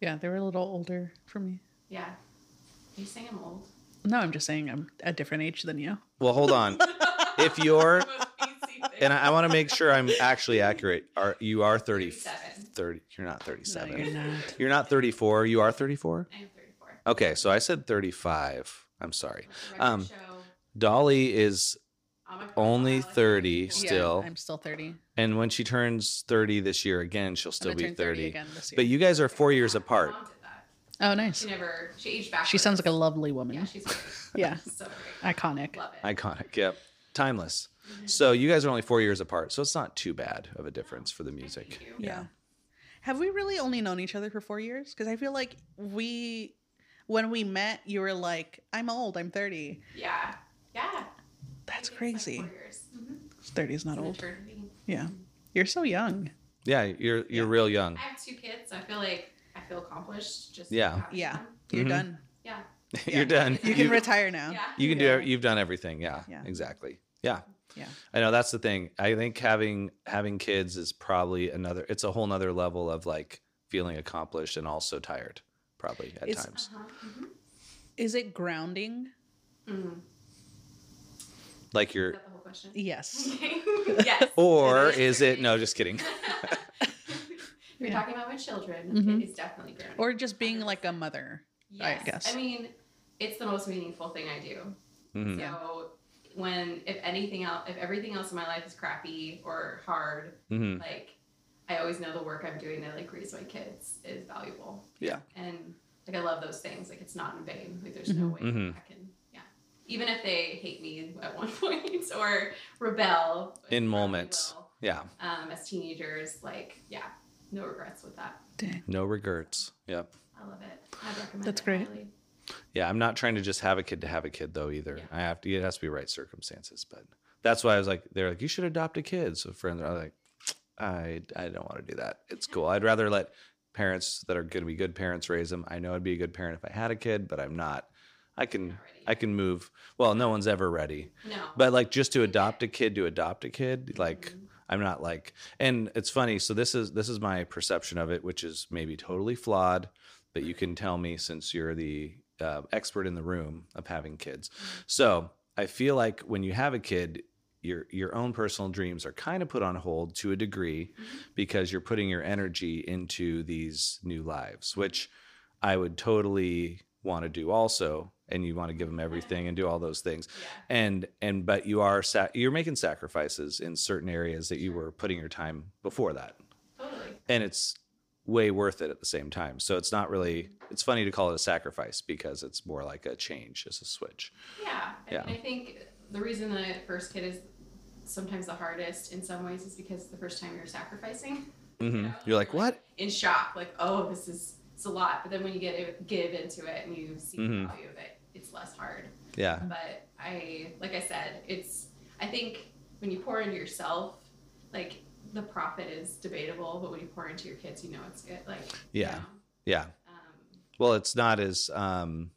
Yeah, they were a little older for me. Yeah. Are you saying I'm old? No, I'm just saying I'm a different age than you. Well, hold on. if you're Most PC thing. and I, I want to make sure I'm actually accurate. Are you are 30, 37. 30 You're not 37. No, 37. you're not. you're not 34. You are 34. I am 34. Okay, so I said 35. I'm sorry. Um, Dolly is on my only 30 still. Yeah, I'm still 30. And when she turns 30 this year again, she'll still I'm be turn 30. again this year. But you guys are four years apart. mom did that. oh, nice. She never. She aged back. She sounds like a lovely woman. Yeah, she's great. Yeah. so great. Iconic. Love it. Iconic. Yep. Timeless. Mm-hmm. So you guys are only four years apart. So it's not too bad of a difference for the music. Thank you. Yeah. Have we really only known each other for four years? Because I feel like we, when we met, you were like, I'm old, I'm 30. Yeah. Yeah. That's crazy. Like four years. Mm-hmm. 30 is not old. Yeah. You're so young. Yeah, you're you're Yeah. real young. I have two kids, so I feel like I feel accomplished. Just Yeah. Yeah. You're Mhm. done. Yeah. you're done. You can retire now. Yeah. You can Yeah. do. You've done everything. Yeah, Yeah. Exactly. Yeah. Yeah. I know that's the thing. I think having having kids is probably another. It's a whole nother level of like feeling accomplished and also tired, probably at It's- times. Uh-huh. Mm-hmm. Is it grounding? Mm. Like Is you're, that the whole question? Yes. yes. or is it? No, just kidding. You're Yeah. talking about my children. Mhm. It is definitely grounding. Or just being like a mother. yes. guess. I mean, it's the most meaningful thing I do. Mhm. So when if anything else, if everything else in my life is crappy or hard, Mhm. like I always know the work I'm doing to like raise my kids is valuable. Yeah. And like I love those things. Like it's not in vain. Like there's no way Mhm. I can. Yeah. Even if they hate me at one point or rebel In moments. will, Yeah. um, as teenagers, like yeah, no regrets with that. Dang. No regrets. Yep. I love it. I'd recommend That's it great. highly. Yeah, I'm not trying to just have a kid to have a kid though either. Yeah. I have to. It has to be right circumstances. But that's why I was like, they're like, you should adopt a kid. So friends are like, I I don't want to do that. It's cool. I'd rather let parents that are going to be good parents raise them. I know I'd be a good parent if I had a kid, but I'm not. I can I can move. Well, no one's ever ready. No. But like just to adopt a kid to adopt a kid, like Mm-hmm. I'm not like and it's funny, so this is this is my perception of it, which is maybe totally flawed, but you can tell me since you're the uh, expert in the room of having kids. So I feel like when you have a kid, your your own personal dreams are kind of put on hold to a degree because you're putting your energy into these new lives, which I would totally want to do also. And you want to give them everything and do all those things Yeah. and and but you are sa- you're making sacrifices in certain areas that you were putting your time before that Totally. and it's way worth it at the same time so it's not really it's funny to call it a sacrifice because it's more like a change as a switch Yeah. I Yeah. I think the reason the first kid is sometimes the hardest in some ways is because the first time you're sacrificing. hmm know, you're like what In shock, like, oh, this is it's a lot. But then when you get it, give into it and you see Mhm. the value of it, it's less hard. yeah But I, like I said, it's. I think when you pour into yourself, like the profit is debatable, but when you pour into your kids, you know it's good. Like you Yeah. know, yeah um, well it's not as um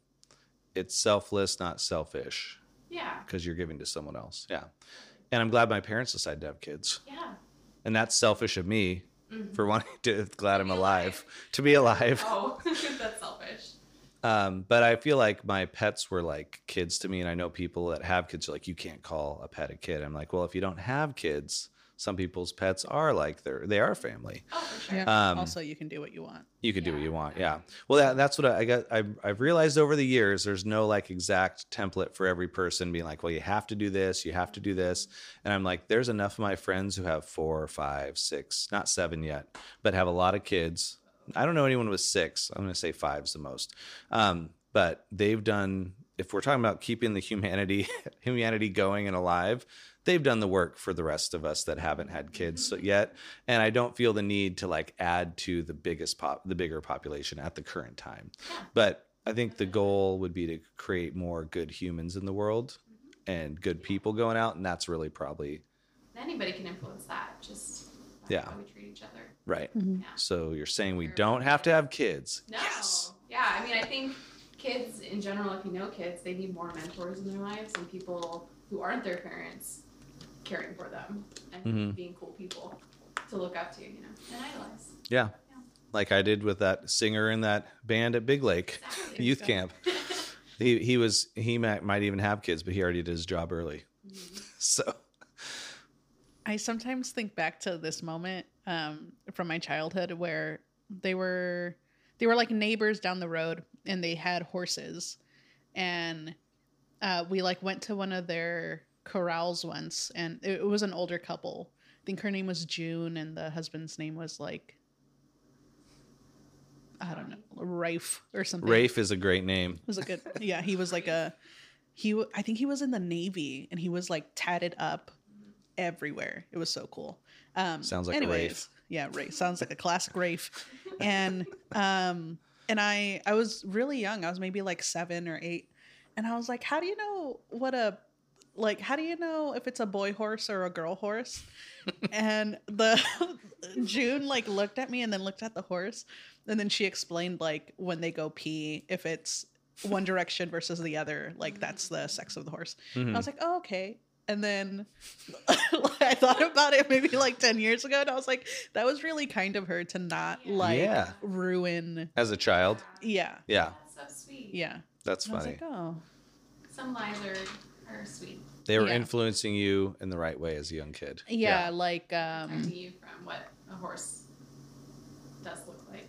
it's selfless not selfish yeah. because you're giving to someone else yeah and i'm glad my parents decided to have kids Yeah. and that's selfish of me Mhm. for wanting to glad i'm alive to be alive Oh, that's selfish. Um, but I feel like my pets were like kids to me, and I know people that have kids are like, you can't call a pet a kid. I'm like, well, if you don't have kids, some people's pets are like they're they are family. Oh, for sure. Yeah. Um, also, you can do what you want. You can do what you want, yeah. Well, that, that's what I, I got. I've, I've realized over the years, there's no like exact template for every person being like, well, you have to do this, you have to do this, and I'm like, there's enough of my friends who have four, five, six, not seven yet, but have a lot of kids. I don't know anyone with six. I'm going to say five's the most. Um, but they've done. If we're talking about keeping the humanity humanity going and alive, they've done the work for the rest of us that haven't had kids so- yet. And I don't feel the need to like add to the biggest pop, the bigger population at the current time. But I think the goal would be to create more good humans in the world mm-hmm. and good people going out, and that's really probably Anybody can influence that. Just Yeah. how we treat each other. right. Mm-hmm. Yeah. So you're saying we don't have to have kids? No. Yes. Yeah, I mean, I think kids in general, if you know kids, they need more mentors in their lives and people who aren't their parents caring for them and Mhm. being cool people to look up to, you know, and idolize. Yeah. Yeah. Like I did with that singer in that band at Big Lake Exactly. youth camp. He he was he might, might even have kids, but he already did his job early. So I sometimes think back to this moment um, from my childhood where they were they were like neighbors down the road and they had horses and uh, we like went to one of their corrals once and it, it was an older couple. I think her name was june and the husband's name was like i don't know rafe or something. Rafe is a great name. It was a good yeah he was like a he I think he was in the navy and he was like tatted up everywhere. It was so cool. Um Sounds like a anyways, Rafe. yeah rafe sounds like a classic rafe. And um and i i was really young. I was maybe like seven or eight. And i was like how do you know what a like how do you know if it's a boy horse or a girl horse? And the june like looked at me and then looked at the horse and then she explained like when they go pee if it's one direction versus the other like that's the sex of the horse. Mhm. i was like oh okay. And then i thought about it maybe like 10 years ago and i was like that was really kind of her to not like Yeah. ruin As a child, yeah. Yeah, That's so sweet. yeah. That's And I was funny. like oh. Some lives are, are sweet. They were Yeah. influencing you in the right way as a young kid. yeah, like um Protecting you from what a horse does look like.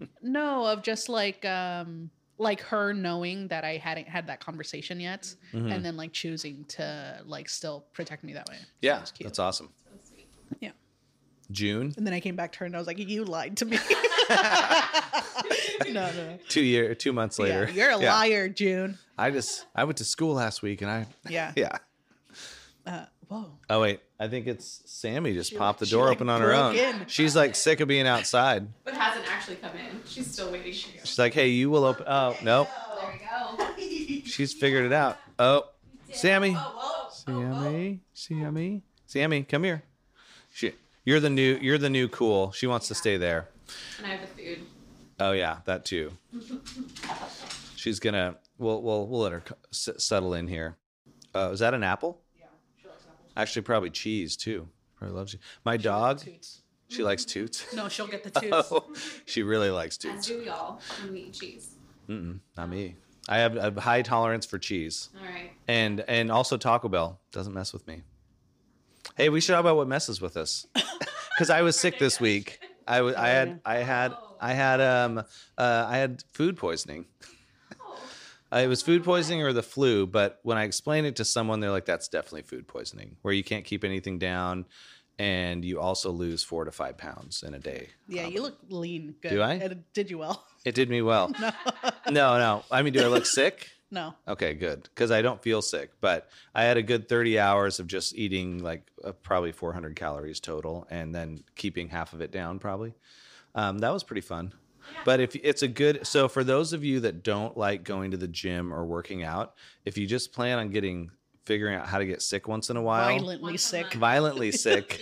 No, of just like um like her knowing that I hadn't had that conversation yet Mhm. and then like choosing to like still protect me that way. So Yeah, it's cute. that's awesome. It's really sweet. June. And then I came back to her and I was like, "You lied to me." no, no. Two year, two months later. Yeah, you're a Yeah. liar, June. I just I went to school last week and I Yeah. yeah. Uh, whoa. Oh wait, I think it's Sammy just She, popped the door she, like, open on her own. in. She's like sick of being outside. But hasn't actually come in. She's still waiting. She's like, "Hey, you will open." Oh nope, There we go. she's figured it out. Oh, Sammy, Oh, whoa. Sammy, Sammy, Sammy, come here. She, you're the new, you're the new cool. She wants to stay there. And I have the food. Oh yeah, that too. She's gonna. We'll we'll we'll let her co- s- settle in here. Uh, is that an apple? Yeah, she likes apples. Actually, probably cheese too. Probably loves you. My dog. She likes toots. No, she'll get the toots. Oh, she really likes As toots. do we all when we eat cheese. Mm-mm, not me. I have a high tolerance for cheese, All right. and and also Taco Bell doesn't mess with me. Hey, we should talk about what messes with us. Because I was sick this week. I was. I had. I had. I had. Um. Uh. I had food poisoning. Oh, Uh, it was food poisoning or the flu, but when I explained it to someone, they're like, "That's definitely food poisoning, where you can't keep anything down, and you also lose four to five pounds in a day." Yeah, you look lean. Good. Do I? It did you well. It did me well. No, no. I mean, do I look sick? No. Okay, good. Because I don't feel sick, but I had a good 30 hours of just eating like uh, probably 400 calories total and then keeping half of it down probably. Um, that was pretty fun. But if it's a good, so for those of you that don't like going to the gym or working out, if you just plan on getting, figuring out how to get sick once in a while, Violently sick. violently sick.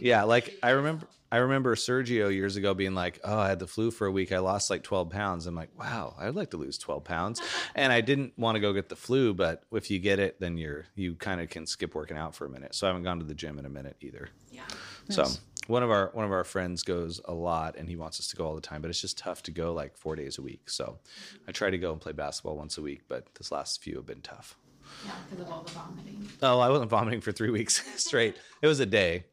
Yeah, like I remember I remember Sergio years ago being like, "Oh, I had the flu for a week. I lost like 12 pounds." I'm like, "Wow, I'd like to lose 12 pounds." And I didn't want to go get the flu, but if you get it, then you're you kind of can skip working out for a minute. So I haven't gone to the gym in a minute either. Yeah. So Nice. one of our one of our friends goes a lot, and he wants us to go all the time, but it's just tough to go like four days a week. So I try to go and play basketball once a week, but this last few have been tough. Yeah, because of all the vomiting. Oh, I wasn't vomiting for three weeks straight. It was a day.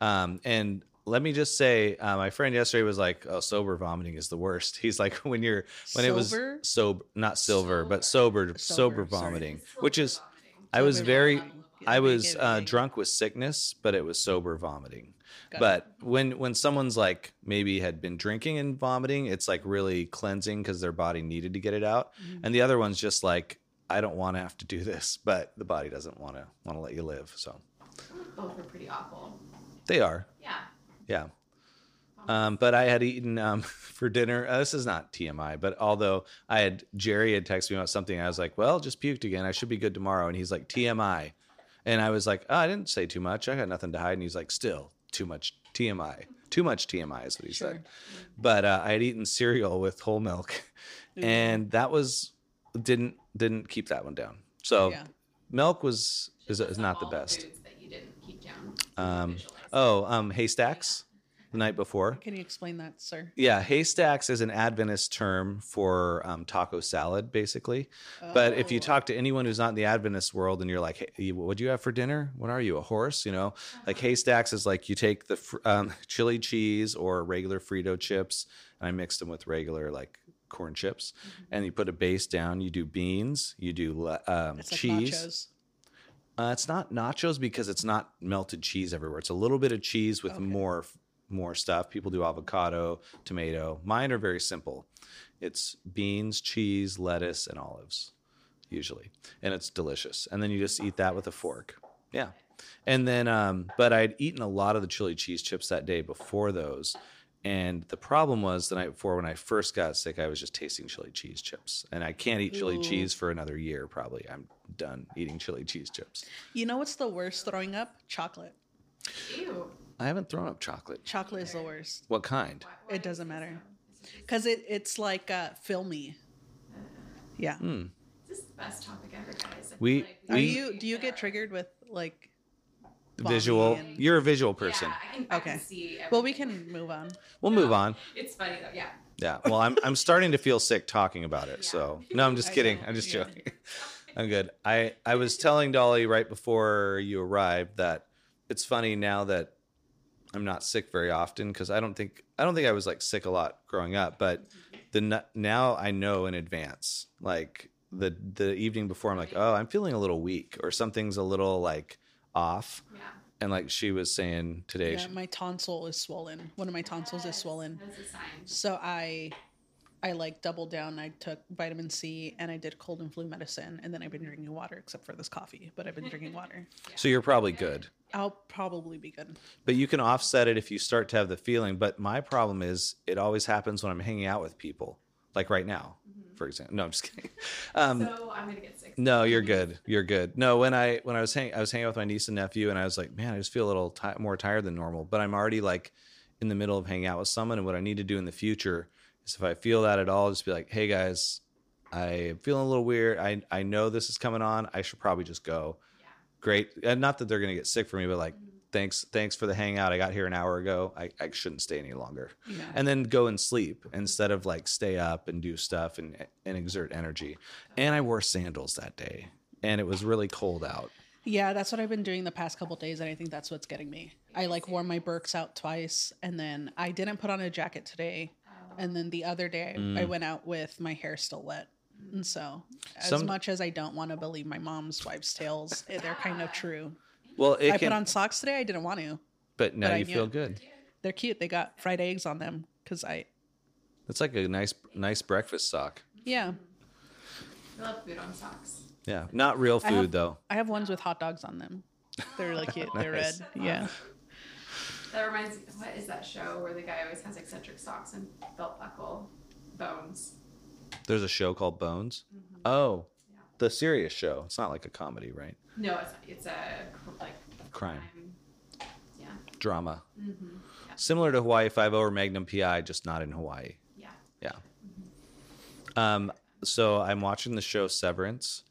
Um, and let me just say, uh, my friend yesterday was like, "Oh, sober vomiting is the worst." He's like, when you're when it was sober, not silver, but sober, sober, Sober, vomiting, which is I was Sober very, vomiting. I was uh, it. drunk with sickness, but it was sober vomiting. Got but when when someone's like maybe had been drinking and vomiting, it's like really cleansing because their body needed to get it out, Mm-hmm. and the other one's just like, I don't want to have to do this, but the body doesn't want to want to let you live. So Both were pretty awful. they are. Yeah. Yeah. Um, but I had eaten um, for dinner. Uh, this is not TMI, but although I had Jerry had texted me about something, I was like, "Well, just puked again. I should be good tomorrow." And he's like, "TMI," and I was like, oh, "I didn't say too much. I got nothing to hide." And he's like, "Still too much TMI. Too much TMI is what he Sure. said." But uh, I had eaten cereal with whole milk, and that was didn't didn't keep that one down. So Yeah. milk was is, is not the best. foods that you didn't keep down. Um, Visualize. Oh, um, haystacks the night before. Can you explain that, sir? Yeah, haystacks is an Adventist term for um, taco salad, basically. But if you Oh. talk to anyone who's not in the Adventist world and you're like, hey, "What do you have for dinner? What are you, a horse? You know, like haystacks is like you take the fr- um, chili cheese or regular Frito chips, and I mixed them with regular like corn chips, and you put a base down. You do beans, you do um, like cheese. Uh, it's not nachos because it's not melted cheese everywhere. It's a little bit of cheese with Okay. more more stuff. People do avocado, tomato. Mine are very simple. It's beans, cheese, lettuce, and olives, usually, and it's delicious. And then you just eat that with a fork. Yeah. And then, um, but I'd eaten a lot of the chili cheese chips that day before those. And the problem was the night before when I first got sick, I was just tasting chili cheese chips. And I can't eat chili Ooh. cheese for another year, probably. I'm done eating chili cheese chips. You know what's the worst throwing up? Chocolate. Ew. I haven't thrown up chocolate. Chocolate is the worst. What kind? Why- why It doesn't matter. so? Is it just- Because it, it's like uh, filmy. Yeah. Hmm. This is the best topic ever, guys. I feel We- like Are we- you do you get triggered with like Vomiting Visual. and- You're a visual person. Yeah, I can, I Okay. can see. Well, we can move on. We'll move on. It's funny though. Yeah. Yeah. Well, I'm I'm starting to feel sick talking about it. So no, I'm just kidding. I'm just joking. I'm good. I I was telling Dolly right before you arrived that it's funny now that I'm not sick very often because I don't think I don't think I was like sick a lot growing up, but the now I know in advance like the the evening before I'm like oh I'm feeling a little weak or something's a little like off Yeah. and like she was saying today, Yeah, she- my tonsil is swollen. One of my tonsils is swollen. That's a sign. So I I like doubled down. I took vitamin C and I did cold and flu medicine and then I've been drinking water except for this coffee, but I've been drinking water. so you're probably good. I'll probably be good. But you can offset it if you start to have the feeling. But my problem is it always happens when I'm hanging out with people, like right now, for example. No, I'm just kidding. Um, so I'm gonna get sick. no, you're good. You're good. No, when I when I was hanging, I was hanging out with my niece and nephew, and I was like, man, I just feel a little ti more tired than normal. But I'm already like in the middle of hanging out with someone, and what I need to do in the future is if I feel that at all, just be like, hey guys, I'm feeling a little weird. I I know this is coming on. I should probably just go. Yeah. Great. And not that they're gonna get sick for me, but like, thanks thanks for the hangout. I got here an hour ago. I, I shouldn't stay any longer. Yeah. And then go and sleep instead of like stay up and do stuff and and exert energy. And I wore sandals that day, and it was really cold out. Yeah, that's what I've been doing the past couple days, and I think that's what's getting me. I like wore my Birks out twice, and then I didn't put on a jacket today, oh. and then the other day I mm. went out with my hair still wet. And so, as Some- much as I don't want to believe my mom's wives' tales, they're kind of true. Well, it I can, put on socks today. I didn't want to. but now but I you feel good. They're cute. They got fried eggs on them because I, It's like a nice nice breakfast sock. yeah, I love food on socks. Yeah, not real I food have- though. I have ones with hot dogs on them. They're really cute. They're red. Yeah. That reminds me. What is that show where the guy always has eccentric socks and belt buckle bones? There's a show called Bones. Mm-hmm. Oh, Yeah. The serious show. It's not like a comedy, right? No, it's not. It's a like Crime, Yeah. drama, Mm-hmm. similar to Hawaii Five O or Magnum PI, just not in Hawaii. Yeah. Yeah. Um, so I'm watching the show Severance,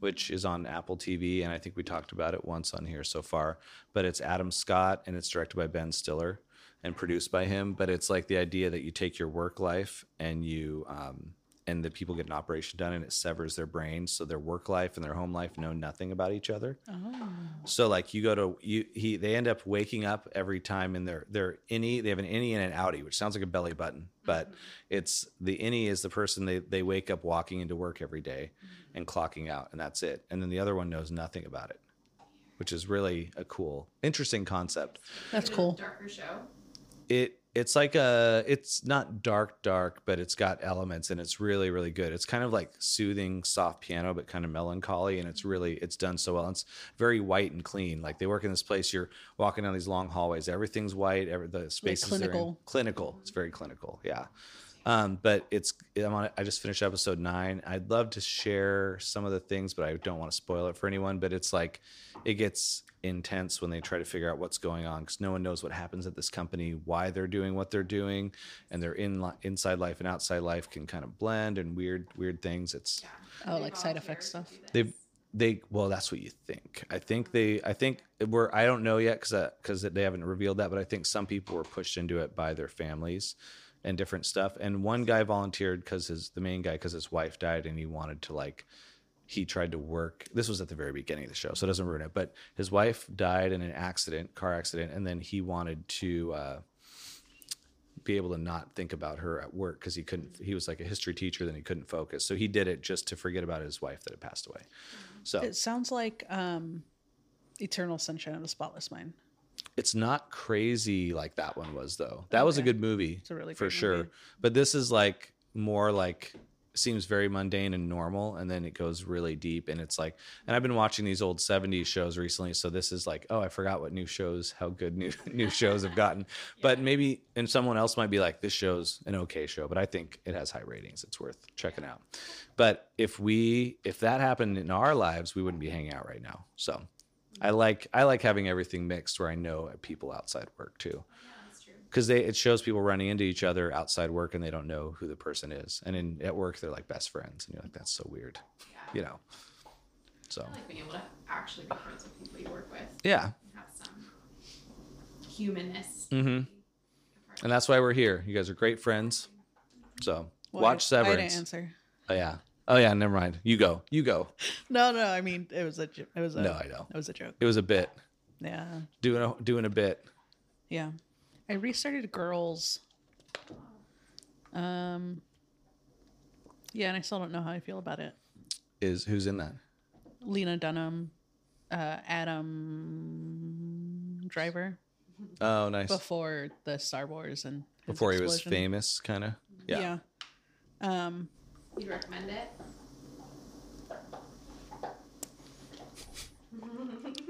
which is on Apple TV, and I think we talked about it once on here so far. But it's Adam Scott, and it's directed by Ben Stiller and produced by him. But it's like the idea that you take your work life and you um, and the people get an operation done, and it severs their brains, so their work life and their home life know nothing about each other. Oh. So like you go to you he they end up waking up every time in their their innie they have an innie and an outie which sounds like a belly button but mm-hmm. it's the innie is the person they they wake up walking into work every day mm-hmm. and clocking out and that's it and then the other one knows nothing about it which is really a cool interesting concept That's Is it a cool. Darker show. it it's like a it's not dark dark but it's got elements and it's really really good. It's kind of like soothing soft piano but kind of melancholy and it's really it's done so well. It's very white and clean. Like they work in this place you're walking down these long hallways everything's white every the spaces in clinical. clinical. It's very clinical yeah um, but it's I'm on, I just finished episode nine. I'd love to share some of the things, but I don't want to spoil it for anyone. But it's like it gets intense when they try to figure out what's going on because no one knows what happens at this company, why they're doing what they're doing, and their in inside life and outside life can kind of blend and weird weird things. It's Yeah. Oh, like side volunteer effect stuff. they they well that's what you think i think they i think we're i don't know yet because because they haven't revealed that but i think some people were pushed into it by their families and different stuff. And one guy volunteered because his the main guy because his wife died and he wanted to like he tried to work. This was at the very beginning of the show so it doesn't ruin it. But his wife died in an accident car accident and then he wanted to uh be able to not think about her at work because he couldn't he was like a history teacher then he couldn't focus. So he did it just to forget about his wife that had passed away. So It sounds like um, Eternal Sunshine of the Spotless Mind. It's not crazy like that one was though. That was a good movie It's a really for sure. movie. but this is like more like seems very mundane and normal and then it goes really deep and it's like and i've been watching these old 70s shows recently so this is like oh i forgot what new shows how good new new shows have gotten. But maybe and someone else might be like this show's an okay show but i think it has high ratings. It's worth checking out. But if we if that happened in our lives we wouldn't be hanging out right now. So i like i like having everything mixed where i know people outside work too Yeah, that's true. because they it shows people running into each other outside work and they don't know who the person is and in at work they're like best friends and you're like that's so weird Yeah. you know so I like being able to actually be friends with people you work with. yeah and Have some humanness. Mhm. and that's why we're here you guys are great friends so Well, watch I, I severance didn't answer. oh yeah oh yeah never mind you go you go No, no. I mean, it was a. It was a. no i know It was a joke. it was a bit Yeah. doing a doing a bit Yeah. I restarted Girls. Um. Yeah, and I still don't know how I feel about it. is who's in that Lena Dunham, uh, Adam. Driver Oh, nice. before the Star Wars and Before he was famous, kind of. Yeah. Yeah. Um, You'd recommend it?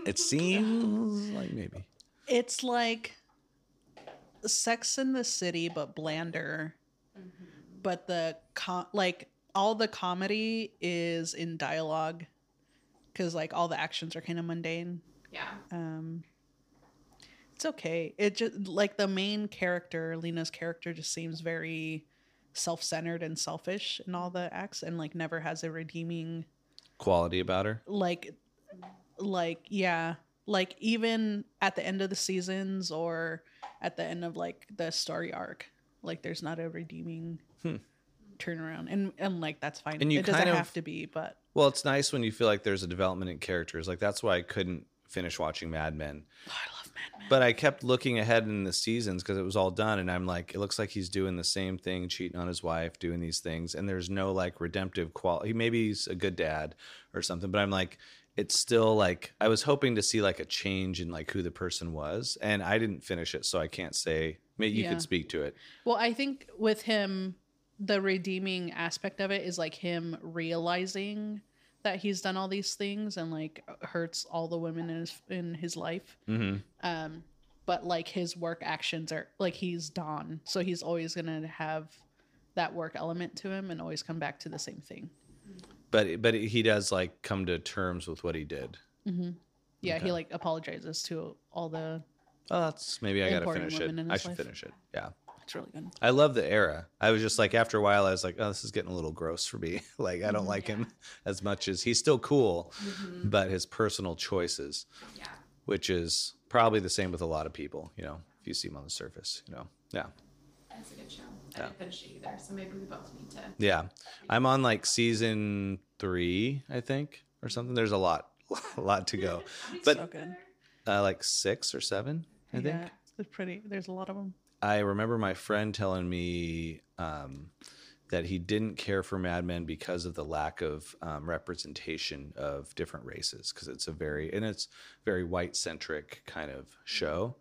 It seems like maybe. it's like Sex in the City, but blander. But the com- like all the comedy is in dialogue, because like all the actions are kind of mundane. Yeah. Um, it's okay. It just like the main character, Lena's character, just seems very self-centered and selfish in all the acts, and like never has a redeeming Quality about her. like like yeah like even at the end of the seasons or at the end of like the story arc like there's not a redeeming Hmm. turnaround and and like that's fine And you it doesn't of- have to be but Well, it's nice when you feel like there's a development in characters. Like that's why I couldn't finish watching Mad Men. oh, i love mad men But I kept looking ahead in the seasons because it was all done, and I'm like, it looks like he's doing the same thing, cheating on his wife, doing these things, and there's no like redemptive quality. Maybe he's a good dad or something, but I'm like, it's still like I was hoping to see like a change in like who the person was, and I didn't finish it, so I can't say. Maybe you Yeah. could speak to it. well i think with him the redeeming aspect of it is like him realizing that he's done all these things and like hurts all the women in his in his life hmm um but like his work actions are like he's Don, so he's always gonna have that work element to him and always come back to the same thing. But but he does like come to terms with what he did. Mm-hmm. Yeah, Okay. he like apologizes to all the. Oh, that's maybe I gotta finish it. I should life. finish it. Yeah. It's really good. I love the era. I was just like after a while I was like, oh, this is getting a little gross for me. like I don't Mhm. like him as much as he's still cool, Mhm. but his personal choices, Yeah. which is probably the same with a lot of people, you know, if you see him on the surface, you know. Yeah. It's a good show. I Yeah. didn't finish it either, so maybe we both need to. Yeah. I'm on like season 3, I think, or something. There's a lot a lot to go. But- So good. Uh, like 6 or 7, I think. Yeah, it's pretty. There's a lot of them. I remember my friend telling me um, that he didn't care for Mad Men because of the lack of um, representation of different races, because it's a very and it's very white centric kind of show.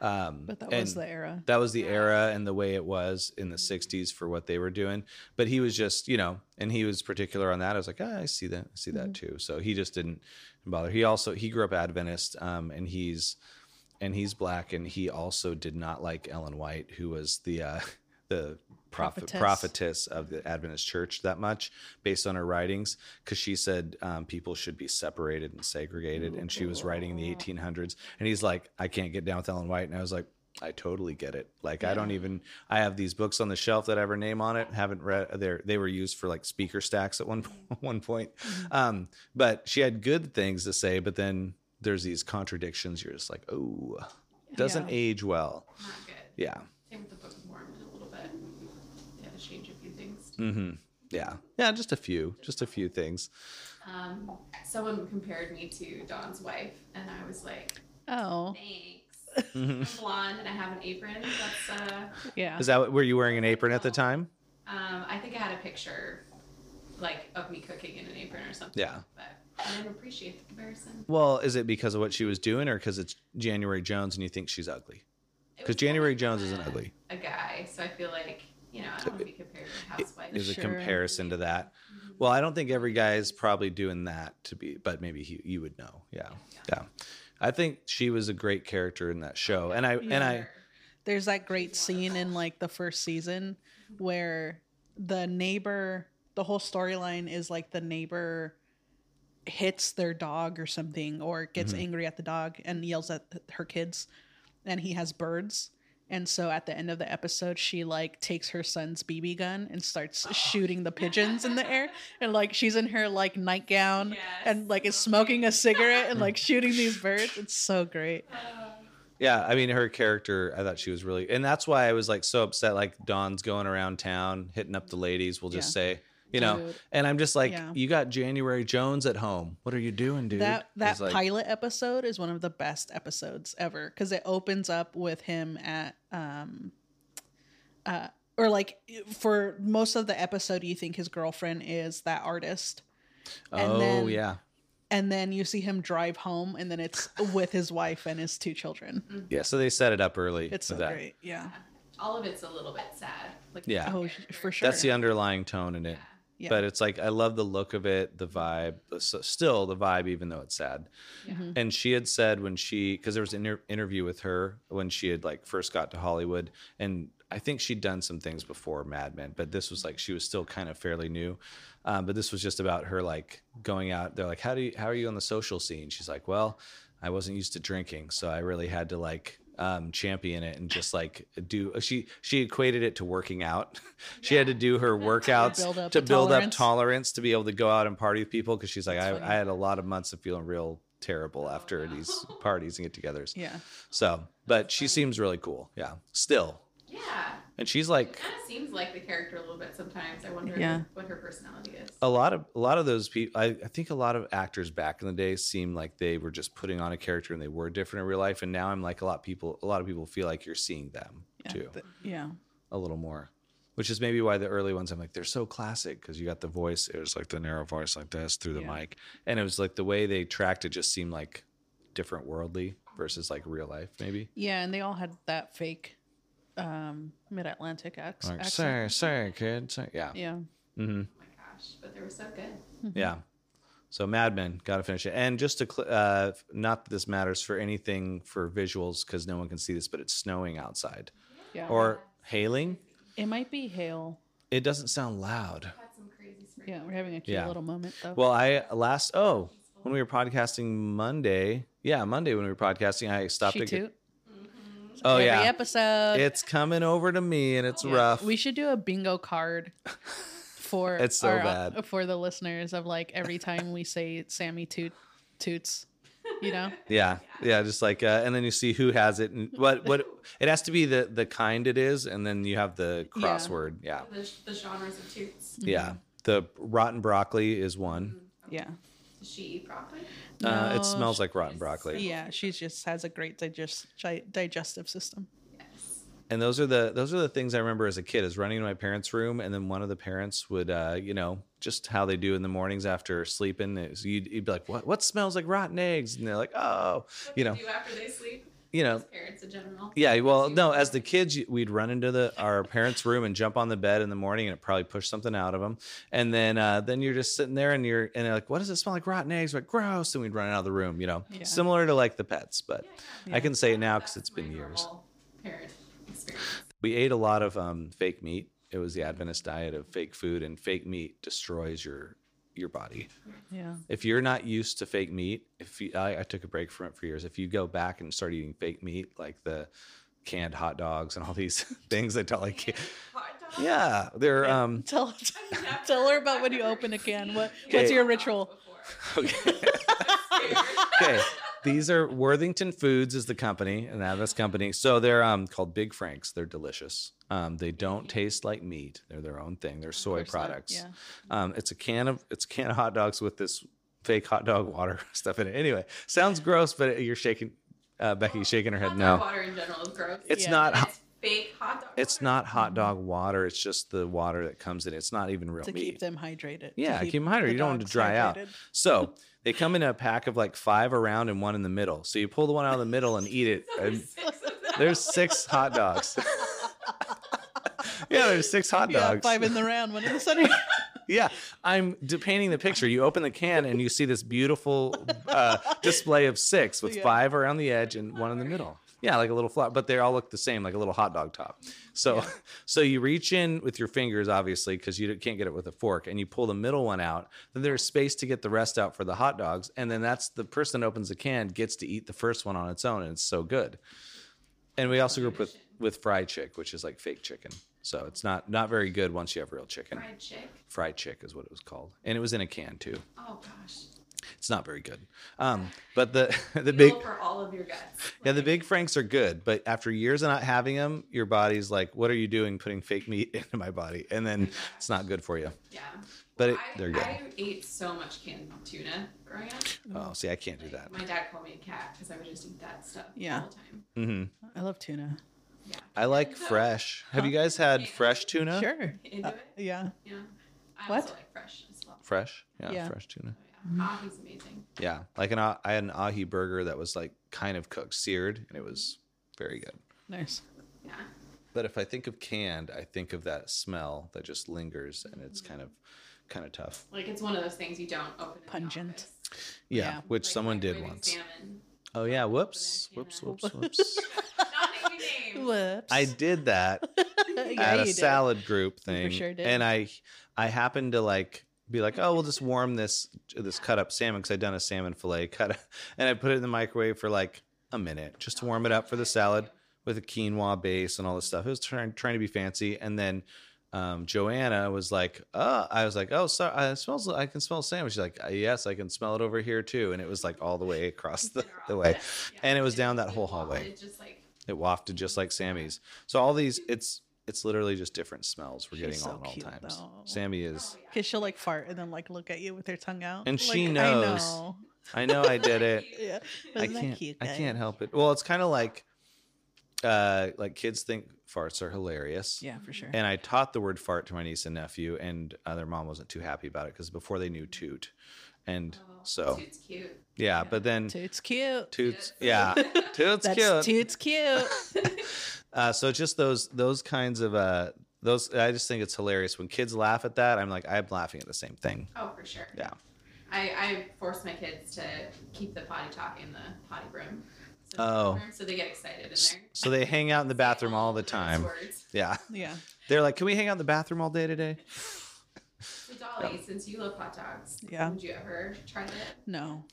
Um, But that was the era. that was the era and the way it was in the '60s for what they were doing. But he was just, you know, and he was particular on that. I was like, ah, I see that, I see that too. So he just didn't bother. He also he grew up Adventist, um, and he's and he's black, and he also did not like Ellen White, who was the uh, the prophet, Prophetess. prophetess of the Adventist church that much based on her writings because she said um, people should be separated and segregated and she was writing in the 1800s and he's like I can't get down with Ellen White and I was like I totally get it. Like I don't even I have these books on the shelf that have her name on it haven't read they they were used for like speaker stacks at one one point um, but she had good things to say but then there's these contradictions you're just like oh doesn't Yeah. age well Not good. yeah Same with the Book of Mormon a little bit. They had to change a few things. Mm-hmm. yeah yeah just a few just a few things Um, someone compared me to Don's wife, and I was like, Oh, thanks. I'm blonde and I have an apron. That's uh, yeah. Is that what- were you wearing an apron at the time? um, I think I had a picture, like of me cooking in an apron or something. Yeah. But I didn't appreciate the comparison. Well, is it because of what she was doing, or because it's January Jones and you think she's ugly? Because January Jones isn't ugly. A guy, so I feel like you know I don't want to be compared to a housewife. Is a comparison to that? Mm-hmm. Well, I don't think every guy is probably doing that to be, but maybe he, you would know. Yeah, yeah. I think she was a great character in that show, and I and I There's that great scene in like the first season mm-hmm. where the neighbor, the whole storyline is like the neighbor hits their dog or something or gets Mm-hmm. angry at the dog and yells at her kids and he has birds. And so at the end of the episode, she like takes her son's BB gun and starts shooting the pigeons in the air. And like she's in her like nightgown Yes. and like is smoking a cigarette and like shooting these birds. It's so great. Yeah, I mean her character, I thought she was really, and that's why I was like so upset. Like Don's going around town hitting up the ladies. We'll just say, you know, Dude. and I'm just like, Yeah. you got January Jones at home. What are you doing, dude? That that like- pilot episode is one of the best episodes ever because it opens up with him at um uh or like for most of the episode you think his girlfriend is that artist and oh then- yeah, and then you see him drive home, and then it's with his wife and his two children. Yeah, so they set it up early. It's so that. great. Yeah. All of it's a little bit sad. Like Yeah. Oh, for sure. That's the underlying tone in it. Yeah. But it's like I love the look of it, the vibe, so- still the vibe, even though it's sad. Mm-hmm. And she had said when she, because there was an inter- interview with her when she had like first got to Hollywood, and I think she'd done some things before Mad Men, but this was like she was still kind of fairly new. Um, but this was just about her like going out. They're like, how do you, how are you on the social scene? She's like, well, I wasn't used to drinking, so I really had to like um, champion it and just like do. She she equated it to working out. she had to do her workouts Build up to build tolerance. up tolerance to be able to go out and party with people because she's like, I. I had a lot of months of feeling real terrible after these parties and get-togethers. Yeah. So, but she seems really cool. Yeah, still, Yeah. And she's It like kind of seems like the character a little bit sometimes. I wonder Yeah. what her personality is. a lot of a lot of those people. I, I think a lot of actors back in the day seemed like they were just putting on a character and they were different in real life. And now I'm like a lot of people. A lot of people feel like you're seeing them Yeah. too. th- yeah. a little more, which is maybe why the early ones I'm like they're so classic because you got the voice. It was like the narrow voice like this through the Yeah. mic, and it was like the way they tracked it just seemed like different worldly versus like real life maybe. Yeah, and they all had that fake um mid-Atlantic ac- Like accent. sorry, sorry, kid. Sorry. Yeah, Yeah. mm-hmm. Oh my gosh, but they were so good. yeah. So Mad Men, got to finish it. And just to, cl- uh, not that this matters for anything for visuals because no one can see this, but it's snowing outside Yeah. or hailing. it might be hail. It doesn't sound loud. Had some crazy. Yeah, we're having a cute Yeah. little moment though. Well, I last oh when we were podcasting Monday, yeah, Monday when we were podcasting, I stopped she to toot. Oh Every yeah, episode. it's coming over to me and it's Yeah. rough. We should do a bingo card for It's so our- uh, bad. for the listeners of like every time we say Sammy toot toots, you know? yeah, yeah, just like uh, and then you see who has it and what what it has to be the the kind it is, and then you have the crossword. Yeah, The, the genres of toots. yeah. Mm-hmm. The rotten broccoli is one. Mm-hmm. Yeah. Does she eat broccoli? Uh, it smells like rotten broccoli. Yeah, she just has a great digest digestive system. Yes. and those are the those are the things I remember as a kid is running to my parents' room, and then one of the parents would, uh, you know, just how they do in the mornings after sleeping. Is you'd, you'd be like, "What? What smells like rotten eggs?" And they're like, "Oh, What you do know, they do after they sleep? You know." Parents in general. Yeah, well, no. As the kids, we'd run into the our parents' room and jump on the bed in the morning, and it probably pushed something out of them. And then, uh, then you're just sitting there, and you're and they're like, "What does it smell like? Rotten eggs?" We're like, "Gross!" And we'd run out of the room. You know, Yeah. similar to like the pets, but Yeah. I can say it now because it's been years. Parent experience. We ate a lot of um, fake meat. It was the Adventist diet of fake food, and fake meat destroys your your body. Yeah. If you're not used to fake meat, if you, I, I took a break from it for years. If you go back and start eating fake meat, like the canned hot dogs and all these things that tell like, yeah, they're um, Tell I've tell her about when you open a can. What what's Okay. your ritual? dogs okay. okay. These are Worthington Foods is the company, and that's company. So they're um called Big Franks. They're delicious. Um, they don't taste like meat. They're their own thing. They're soy products. yeah. Um, it's a can of it's a can of hot dogs with this fake hot dog water stuff in it. Anyway, sounds gross, but you're shaking. Uh, Becky's shaking her head. Hot No, Water in general is gross. it's Yeah. not. It's fake hot dog. It's water. not hot dog water. It's just the water that comes in. It's not even real To meat. keep them hydrated. to Yeah, keep, them hydrated. the You don't want to dry out. So they come in a pack of like five around and one in the middle. So you pull the one out of the middle and eat it. So And there's six there's six hot dogs. yeah, there's six hot Yeah, dogs. five in the round, one in the center. Yeah, I'm d- painting the picture. You open the can and you see this beautiful uh, display of six with Yeah. five around the edge and one in the middle. Yeah, like a little flower, but they all look the same, like a little hot dog top. So, so you reach in with your fingers, obviously, because you can't get it with a fork, and you pull the middle one out. Then there's space to get the rest out for the hot dogs, and then that's the person that opens the can gets to eat the first one on its own, and it's so good. And we also grew up with with fried chick, which is like fake chicken. So it's not not very good once you have real chicken. Fried chick. Fried chick is what it was called, and it was in a can too. Oh gosh. It's not very good. Um, but the the big for all of your guts. yeah the big franks are good, but after years of not having them, your body's like, what are you doing putting fake meat into my body? And then it's not good for you. Yeah. But it, I, they're good. I ate so much canned tuna growing up. Oh, see, I can't do that. My dad called me a cat because I would just eat that stuff Yeah. all the time. Mm-hmm. I love tuna. Yeah. I like fresh. Have you guys had fresh tuna? Sure. Into Uh, it? yeah. Yeah. I What? also like fresh as well. Fresh? Yeah, Yeah. fresh tuna. Oh, yeah. Ah, amazing. Yeah, like an ah- I had an ahi burger that was like kind of cooked, seared, and it was very good. Nice. Yeah. But if I think of canned, I think of that smell that just lingers, and it's kind of kind of tough. Like it's one of those things you don't open. in the Pungent. office. Yeah, Yeah. which Like someone did microwaving once. Salmon. Oh yeah, whoops, it, whoops, whoops, whoops. Not naming names. Whoops. I did that yeah, at a you did. salad group thing, sure did. and I I happened to like be like, oh, we'll just warm this this cut up salmon because I'd done a salmon fillet cut, and I put it in the microwave for like a minute just to warm it up for the salad with a quinoa base and all this stuff. It was trying trying to be fancy, and then. Um, Joanna was like, "Oh," I was like, "Oh, sorry, I smells. I can smell salmon." She's like, "Yes, I can smell it over here too." And it was like all the way across the, the way, and it was down that whole hallway. It's just like It wafted just like Sammy's. So all these, it's it's literally just different smells we're She's getting so on at all cute, times. though. Sammy is. oh. Cause she'll like fart and then like look at you with her tongue out. And she Like, knows. I know. I know I did it. Yeah. I Isn't that can't. cute, I guys? can't help it. Well, it's kind of like, uh, like kids think farts are hilarious. Yeah, for sure. And I taught the word fart to my niece and nephew, and uh, their mom wasn't too happy about it because before they knew toot, and Oh, so Toot's cute. yeah. But then Toots cute. toots, yeah, toots That's cute. Toots cute. Uh, so just those those kinds of uh those I just think it's hilarious when kids laugh at that. I'm like I'm laughing at the same thing. Oh, for sure. Yeah. I, I force my kids to keep the potty talk in the potty room. So, Oh. So they get excited in there. So they hang out in the bathroom all the time. Words. Yeah. yeah. They're like, "Can we hang out in the bathroom all day today?" So Dolly, since you love hot dogs, Yeah. would you ever try that? No.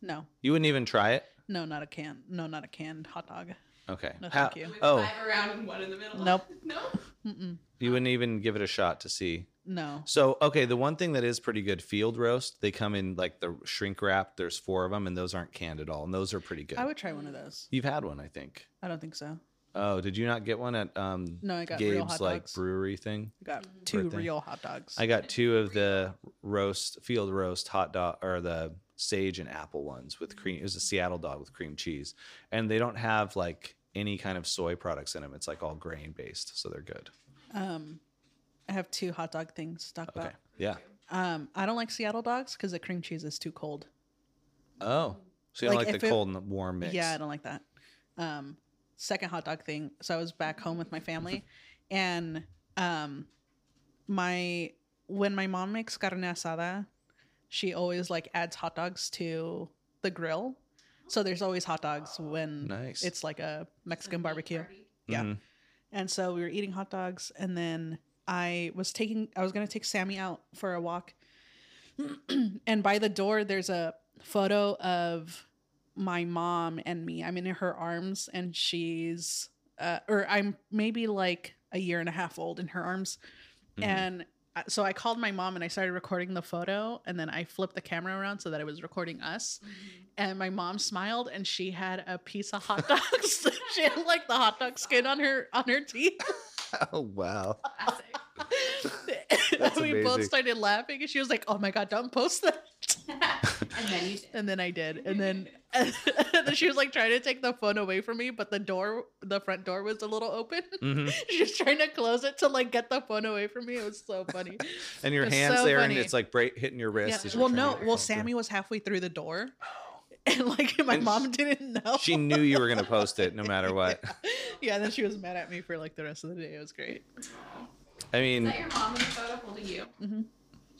No. You wouldn't even try it. No, not a can. No, not a canned hot dog. Okay. No, How- thank you. With Oh, five around and one in the middle. Nope. No. Mm-mm. you wouldn't even give it a shot to see. No. So, okay, the one thing that is pretty good field roast, they come in like the shrink wrap. There's four of them, and those aren't canned at all, and those are pretty good. I would try one of those. You've had one, I think. I don't think so. Oh, did you not get one at um No, I got real Gabe's hot like dogs. brewery thing? I got two Birthday. real hot dogs. I got two of the roast field roast hot dog or the sage and apple ones with cream. It was a Seattle dog with cream cheese, and they don't have like any kind of soy products in them. It's like all grain based, so they're good. um, I have two hot dog things to talk Okay, about. yeah. Um, I don't like Seattle dogs because the cream cheese is too cold. Oh, so you don't Like, like, the it- cold and the warm mix? Yeah, I don't like that. Um, second hot dog thing. So I was back home with my family, and um, my when my mom makes carne asada, she always like adds hot dogs to the grill. So there's always hot dogs when Nice. it's like a Mexican Meat barbecue. party. Yeah. Mhm. And so we were eating hot dogs, and then I was taking, I was going to take Sammy out for a walk. and by the door, there's a photo of my mom and me. I'm in her arms, and she's, uh, or I'm maybe like a year and a half old in her arms. Mhm. And I- so I called my mom and I started recording the photo, and then I flipped the camera around so that it was recording us. Mm-hmm. And my mom smiled, and she had a piece of hot dogs. she had like the hot dog skin on her on her teeth. Oh wow. Classic. That's we both started laughing, and she was like, "Oh my god, don't post that!" And then you did. And then I did, and then and then she was like trying to take the phone away from me, but the door, the front door was a little open. hmm she was trying to close it to like get the phone away from me. It was so funny. And your hands so there, funny. and it's like break, hitting your wrist. Yeah. Well, no. Well, phone through. Sammy was halfway through the door, and like my And mom didn't know. She knew you were gonna post it no matter what. yeah, then she was mad at me for like the rest of the day. It was great. I Is mean, that your mom in the photo holding you? Mhm.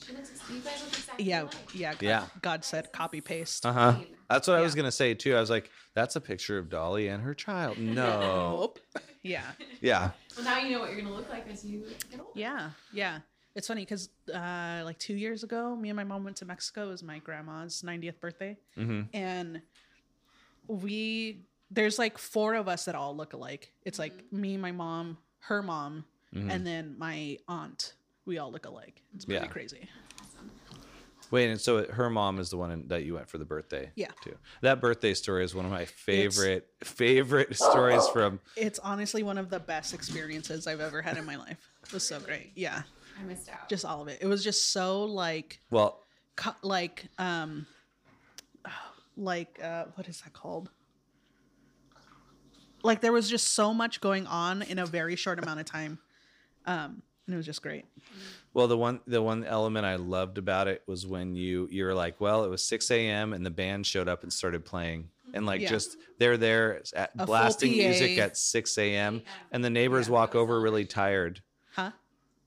She looks. You guys look exactly Yeah, yeah, God, Yeah. God said copy paste. uh huh. That's what I was gonna say too. I was like, that's a picture of Dolly and her child. No. Nope. Yeah, Yeah. Well, now you know what you're gonna look like as you get older. yeah, yeah. It's funny because uh, like two years ago, me and my mom went to Mexico. It was my grandma's 90th birthday, hmm and we there's like four of us that all look alike. It's like me, my mom, her mom, Mhm. and then my aunt. We all look alike. It's pretty Yeah. crazy. Awesome. Wait, and so her mom is the one in, that you went for the birthday. Yeah. Too. That birthday story is one of my favorite favorite stories from. It's honestly one of the best experiences I've ever had in my life. It was so great. Yeah, I missed out. just all of it. It was just so like Well, co- like um like uh what is that called like there was just so much going on in a very short amount of time um and it was just great. Well, the one the one element I loved about it was when you you were like, well, it was six a.m. and the band showed up and started playing, and like Yeah. just they're there at full blasting music at six a.m. And the neighbors Yeah. walk over really tired. Huh?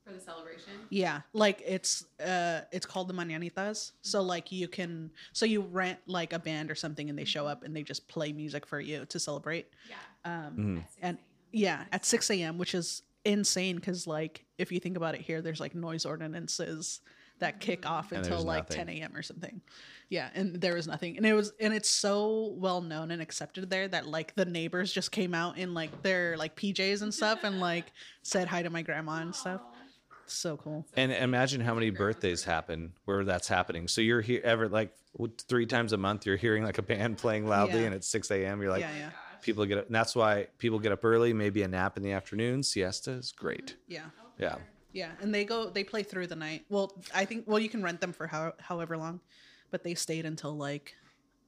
For the celebration. Yeah, like it's uh it's called the mañanitas. So like you can so you rent like a band or something and they show up and they just play music for you to celebrate. Yeah. Um Mhm. And yeah, at 6 a.m., which is insane because like if you think about it here, there's like noise ordinances that kick mm. off And until like nothing. 10 a.m. or something. Yeah, and there was nothing. And it was and it's so well known and accepted there that like the neighbors just came out in like their like PJs and stuff and like said hi to my grandma and stuff. So cool. And imagine how many birthdays happen where that's happening. So you're here ever like three times a month. You're hearing like a band playing loudly, Yeah. and it's six a.m. You're like, yeah, yeah. Gosh. people get up. And that's why people get up early. Maybe a nap in the afternoon. Siesta is great. Yeah. Oh, Yeah. Yeah, and they go they play through the night. Well, I think well you can rent them for how, however long, but they stayed until like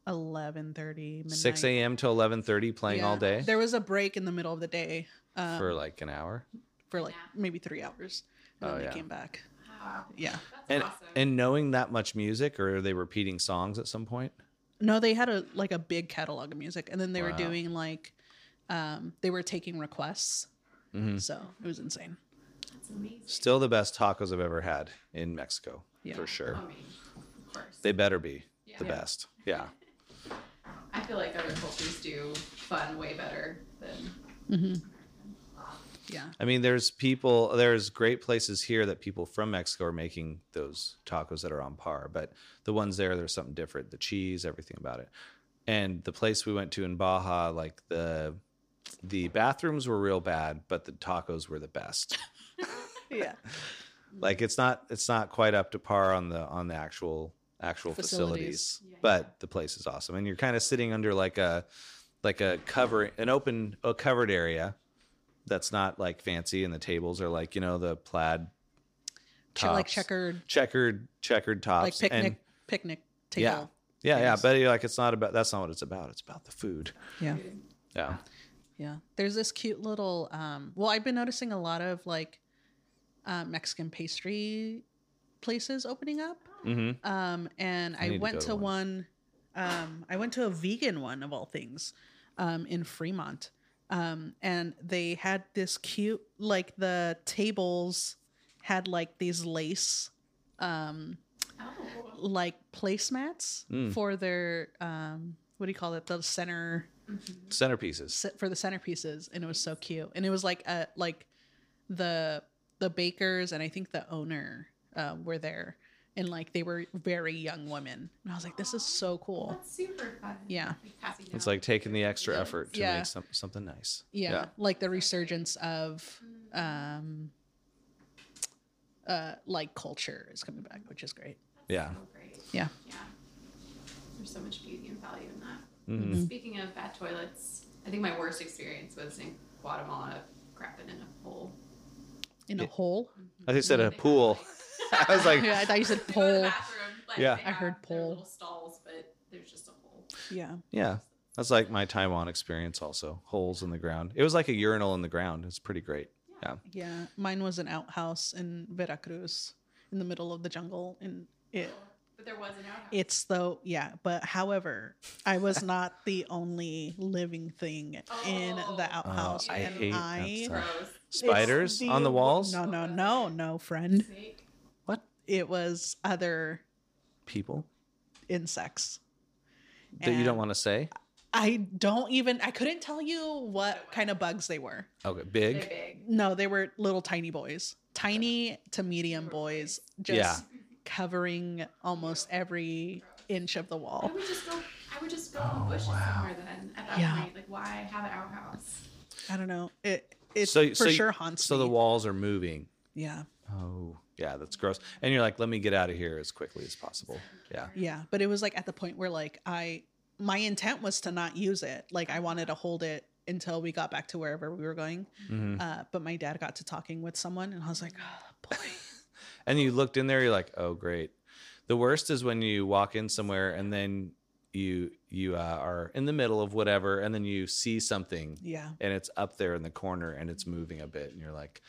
11:30 midnight. Six a.m. to eleven thirty, playing all day There was a break in the middle of the day um, for like an hour. for like nap. maybe 3 hours. And Oh, then yeah. they came back. Wow. Yeah. That's And awesome. and knowing that much music, or are they repeating songs at some point? No, they had a like a big catalog of music and then they were doing like um they were taking requests. Mhm. So, it was insane. That's amazing. Still the best tacos I've ever had in Mexico, Yeah. for sure. I mean, of course. They better be the Yeah. best. Yeah. I feel like other cultures do fun way better than. Mhm. Yeah. I mean, there's people, there's great places here that people from Mexico are making those tacos that are on par, but the ones there, there's something different. The cheese, everything about it. And the place we went to in Baja, like the the bathrooms were real bad, but the tacos were the best. Yeah. like it's not it's not quite up to par on the on the actual actual Facilities. facilities, Yeah. but the place is awesome and you're kind of sitting under like a like a cover an open a covered area that's not like fancy and the tables are like you know the plaid Ch- like checkered checkered checkered tops like picnic and picnic yeah table. yeah yeah chairs. but you're like it's not about that's not what it's about it's about the food Yeah. yeah Yeah. There's this cute little um well I've been noticing a lot of like uh, Mexican pastry places opening up. hmm Um and I I, to went to, to one um I went to a vegan one of all things um in Fremont. Um and they had this cute like the tables had like these lace um Oh. like placemats Mm. for their um what do you call it? The center centerpieces. Se- for the centerpieces and it was so cute. And it was like a like the the bakers and i think the owner uh, were there and like they were very young women and i was like this is so cool That's super fun. Yeah. Like it's like taking the extra effort to Yeah. make some, something nice yeah, like the resurgence of um uh like culture is coming back which is great yeah So great. Yeah. Yeah. There's so much beauty and value in that. Mhm. Speaking of bad toilets, I think my worst experience was in Guatemala crapping in a hole. in a Yeah. hole i think said a pool like- I was like, yeah i thought you said To the pole bathroom, like, Yeah. I heard pole. little stalls, but there's just a hole. yeah Yeah. That's like my Taiwan experience also. Holes in the ground. It was like a urinal in the ground. It's pretty great. Yeah. yeah mine was an outhouse in veracruz in the middle of the jungle and it oh, But there was an outhouse. It's though, yeah. But however, I was not the only living thing in the Oh. oh outhouse, Oh, I and hate that I stuff. Gross. Spiders It's on the walls? No, no, oh, no, no, friend. Snake. What? It was other People insects. that you don't want to say? I don't even. I couldn't tell you what kind of bugs they were. Okay. Big. big. No, they were little tiny boys, tiny to medium boys, just Yeah. covering almost every inch of the wall. I wall. would just go. I would just go in the bushes oh, somewhere then. At that Oh, Yeah. point, like why have an outhouse? I don't know. It it So- for so sure haunts So me. the walls are moving. yeah. Oh, yeah. That's gross. And you're like, let me get out of here as quickly as possible. Yeah. Yeah, but it was like at the point where like I my intent was to not use it. Like I wanted to hold it until we got back to wherever we were going. Mhm. Uh, but my dad got to talking with someone, and I was like, oh, boy. And you looked in there, you're like, oh, great. The worst is when you walk in somewhere and then you you uh, are in the middle of whatever, and then you see something Yeah, and it's up there in the corner and it's moving a bit and you're like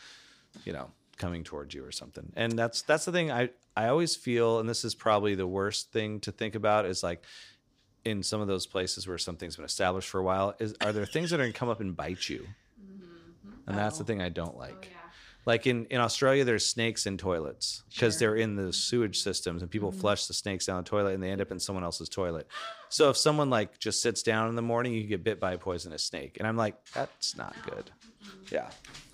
you know coming towards you or something. And that's that's the thing I I always feel, and this is probably the worst thing to think about is like in some of those places where something's been established for a while is are there things that are going to come up and bite you? Mm-hmm. And that's the Oh. thing i don't like. Oh, yeah. like in, in australia there's snakes in toilets because Sure. they're in the sewage systems and people mm-hmm. flush the snakes down the toilet and they end up in someone else's toilet. So if someone like just sits down in the morning you get bit by a poisonous snake. And i'm like that's not good. Yeah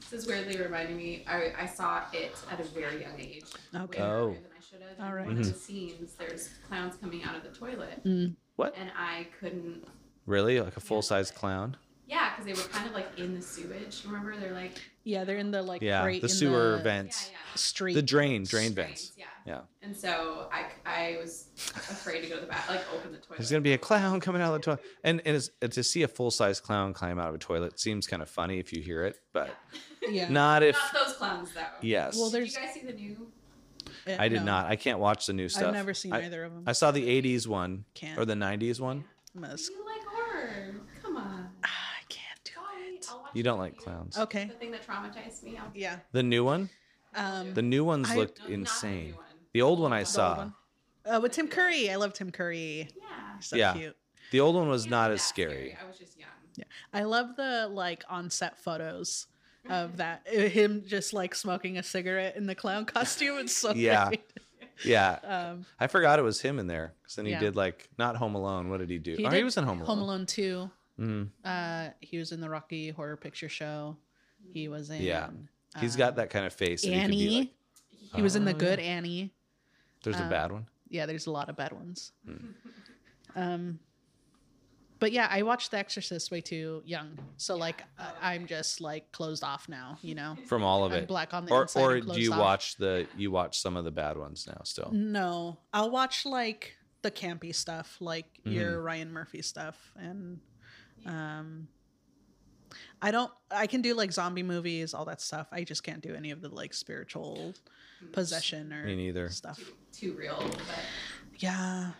This is weirdly reminding me. I, I saw it at a very young age. Okay. Way Oh. earlier than I should have. All In right. One of the scenes, there's clowns coming out of the toilet, mm. what and I couldn't. really like a full-size clown Yeah, because they were kind of like in the sewage. Remember, they're like Yeah, they're in the like yeah right the in sewer the vents yeah, yeah. street. the drain drain Drains, vents Yeah. yeah And so I, I was afraid to go to the bath, like open the toilet. There's gonna be a clown coming out of the toilet, and and it's, to see a full size clown climb out of a toilet seems kind of funny if you hear it, but yeah. not if Not those clowns though. yes. Well, there's. Did there's- you guys see the new? Uh, I did no, not. I can't watch the new stuff. I've never seen I, either of them. I saw the '80s one Can't. or the '90s one. Must- You like horror? Come on. I can't do Sorry, it. I'll watch You don't like clowns. Okay. The thing that traumatized me. I'll Yeah. The new one, Um, the new ones I- looked No, not the new insane. one. The old one I The saw. one? uh, with Tim Curry. I love Tim Curry. Yeah. He's so Yeah. cute. The old one was He's not that as scary. I was just young. Yeah. I love the like on set photos of that uh, him just like smoking a cigarette in the clown costume. It's so Yeah. great. Yeah, Um, I forgot it was him in there because then he Yeah. did like not Home Alone. What did he do? oh, he did was in Home Alone. Home Alone Two. Mhm. Uh, he was in the Rocky Horror Picture Show. He was in Yeah. He's uh, got that kind of face. That he, could Annie. be like, he was in the Oh, Good Annie. There's a uh, bad one. Yeah, there's a lot of bad ones. Hmm. Um, but yeah, I watched The Exorcist way too young, so like I- I'm just like closed off now. You know, From all of I'm it. black on the or inside. or do you off. watch the you watch some of the bad ones now still? No, I'll watch like the campy stuff, like Mm-hmm. your Ryan Murphy stuff, and um, I don't. I can do like zombie movies, all that stuff. I just can't do any of the like spiritual possession or Me neither. stuff. Too real, but Yeah,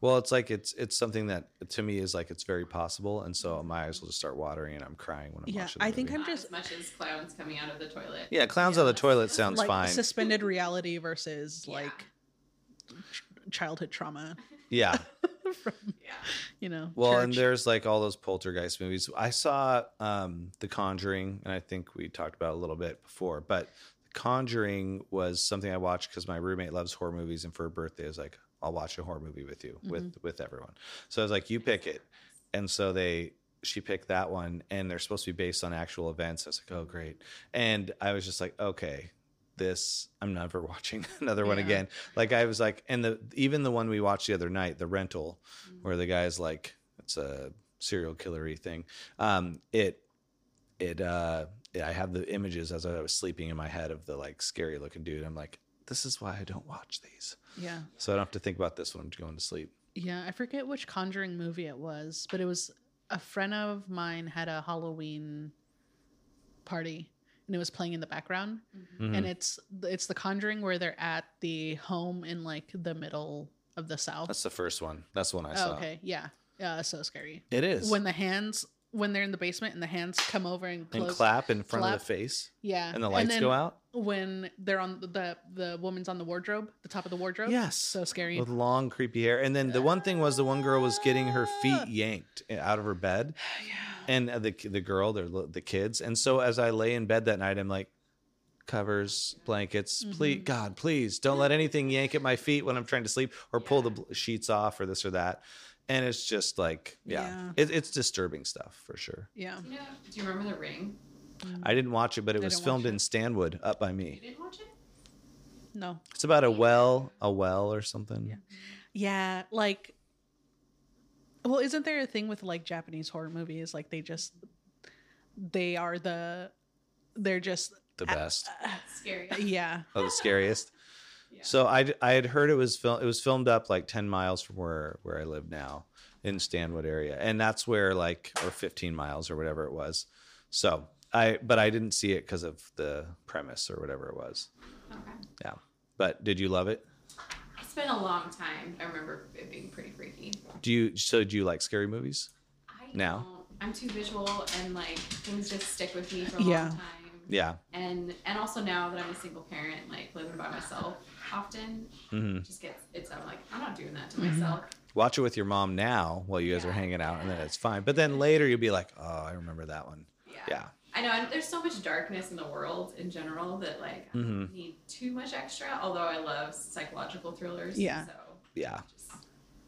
Well, it's like it's it's something that to me is like it's very possible, and so my eyes will just start watering and I'm crying when I'm Yeah, watching. The I think movie. I'm not just- as much as clowns coming out of the toilet. yeah, clowns out of the toilet sounds like fine. suspended reality versus Yeah. like ch- childhood trauma. yeah. Yeah. You know. Well, and there's like all those poltergeist movies. I saw um The Conjuring, and I think we talked about it a little bit before, but The Conjuring was something I watched because my roommate loves horror movies, and for her birthday, I was like, I'll watch a horror movie with you, with with everyone. So I was like, you pick it, and so they she picked that one, and they're supposed to be based on actual events. I was like, oh great, and I was just like, okay. This I'm never watching another one Yeah. again. Like I was like, and the even the one we watched the other night, the rental, where the guy's like, it's a serial killery thing. Um, it it uh, I have the images as I was sleeping in my head of the like scary looking dude. I'm like, this is why I don't watch these, yeah, so I don't have to think about this when I'm going to sleep. yeah. I forget which Conjuring movie it was, but it was a friend of mine had a Halloween party. And it was playing in the background, Mm-hmm. and it's it's the Conjuring where they're at the home in like the middle of the South. That's the first one. That's the one I Oh, saw. okay, yeah, yeah, so scary. It is When the hands when they're in the basement and the hands come over and and clap in front of the face, yeah, and the lights then go out when they're on the the woman's on the wardrobe, the top of the wardrobe. Yes. so scary. with long creepy hair. And then the one thing was the one girl was getting her feet yanked out of her bed. and the the girl, the the kids. And so as I lay in bed that night, I'm like, covers, blankets, Mm-hmm. please, God, please don't let anything yank at my feet when I'm trying to sleep or pull the sheets off or this or that. And it's just like, yeah, Yeah. It, it's disturbing stuff for sure. Yeah, You know, do you remember The Ring? I didn't watch it, but it I was filmed watch in. Stanwood up by me. You me. didn't watch it? no, It's about a well, a well or something. Yeah. yeah, like. Well, isn't there a thing with like Japanese horror movies? Like they just they are the they're just The best. Uh, Scary. yeah Oh, the scariest. Yeah. So I, I had heard it was film it was filmed up like 10 miles from where where I live now in Stanwood area and that's where like or 15 miles or whatever it was. So I but I didn't see it because of the premise or whatever it was. Okay. Yeah. But did you love it? It's been a long time. I remember it being pretty freaky. Do you so do you like scary movies? I Now? don't. I'm too visual and like things just stick with me for a Yeah. long time. Yeah. and and also now that I'm a single parent, like living by myself often, hmm just gets it's I'm like I'm not doing that to Mhm. myself. Watch it with your mom now while you guys are hanging out, and then it's fine. But then later you'll be like, oh, I remember that one. Yeah. Yeah. I know, and there's so much darkness in the world in general that like I Mhm. don't need too much extra. Although I love psychological thrillers. Yeah. So Yeah. just,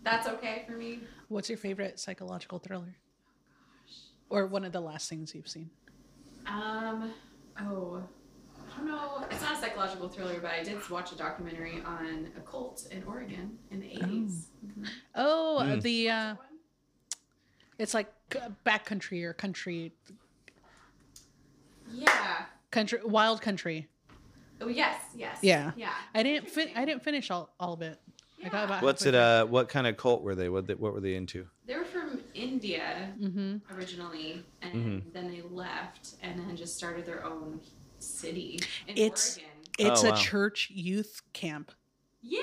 that's okay for me. What's your favorite psychological thriller? Or one of the last things you've seen? Um. Oh. I don't know. It's not a psychological thriller, but I did watch a documentary on a cult in Oregon in the 80s. Mhm. Oh, Mm. the uh, it's like uh, backcountry or country, Yeah. country, wild country. Oh yes, yes. Yeah. Yeah. I didn't fin- I didn't finish all, all of it. I got about What's it? Uh, what kind of cult were they? What they, what were they into? They were from India Mm-hmm. originally, and Mhm. then they left, and then just started their own city in It's- Oregon. It's Oh, a wow. church youth camp Yeah.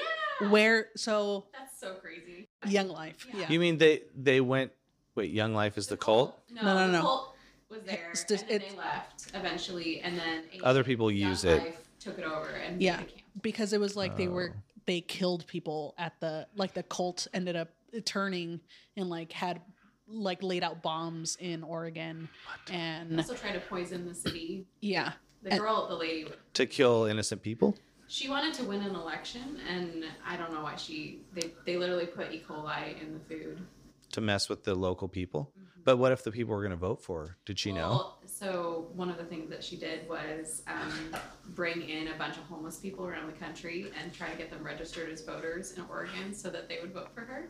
where so That's so crazy. Young Life. Yeah. Yeah. You mean they they went? Wait, Young Life is the, cult? No, No, no, the no. Cult was there, It's just- and then it's- they left eventually, and then Other people Young use it. Life Took it over and Yeah. made a camp. because it was like they were Oh. they killed people at the like the cult ended up turning and like had like laid out bombs in Oregon and Also tried to poison the city. yeah The And- girl, the lady, To kill innocent people? she wanted to win an election, and I don't know why she. They they literally put E. coli in the food. To mess with the local people? Mm-hmm. But what if the people were going to vote for her? Did she know? So one of the things that she did was um, bring in a bunch of homeless people around the country and try to get them registered as voters in Oregon so that they would vote for her.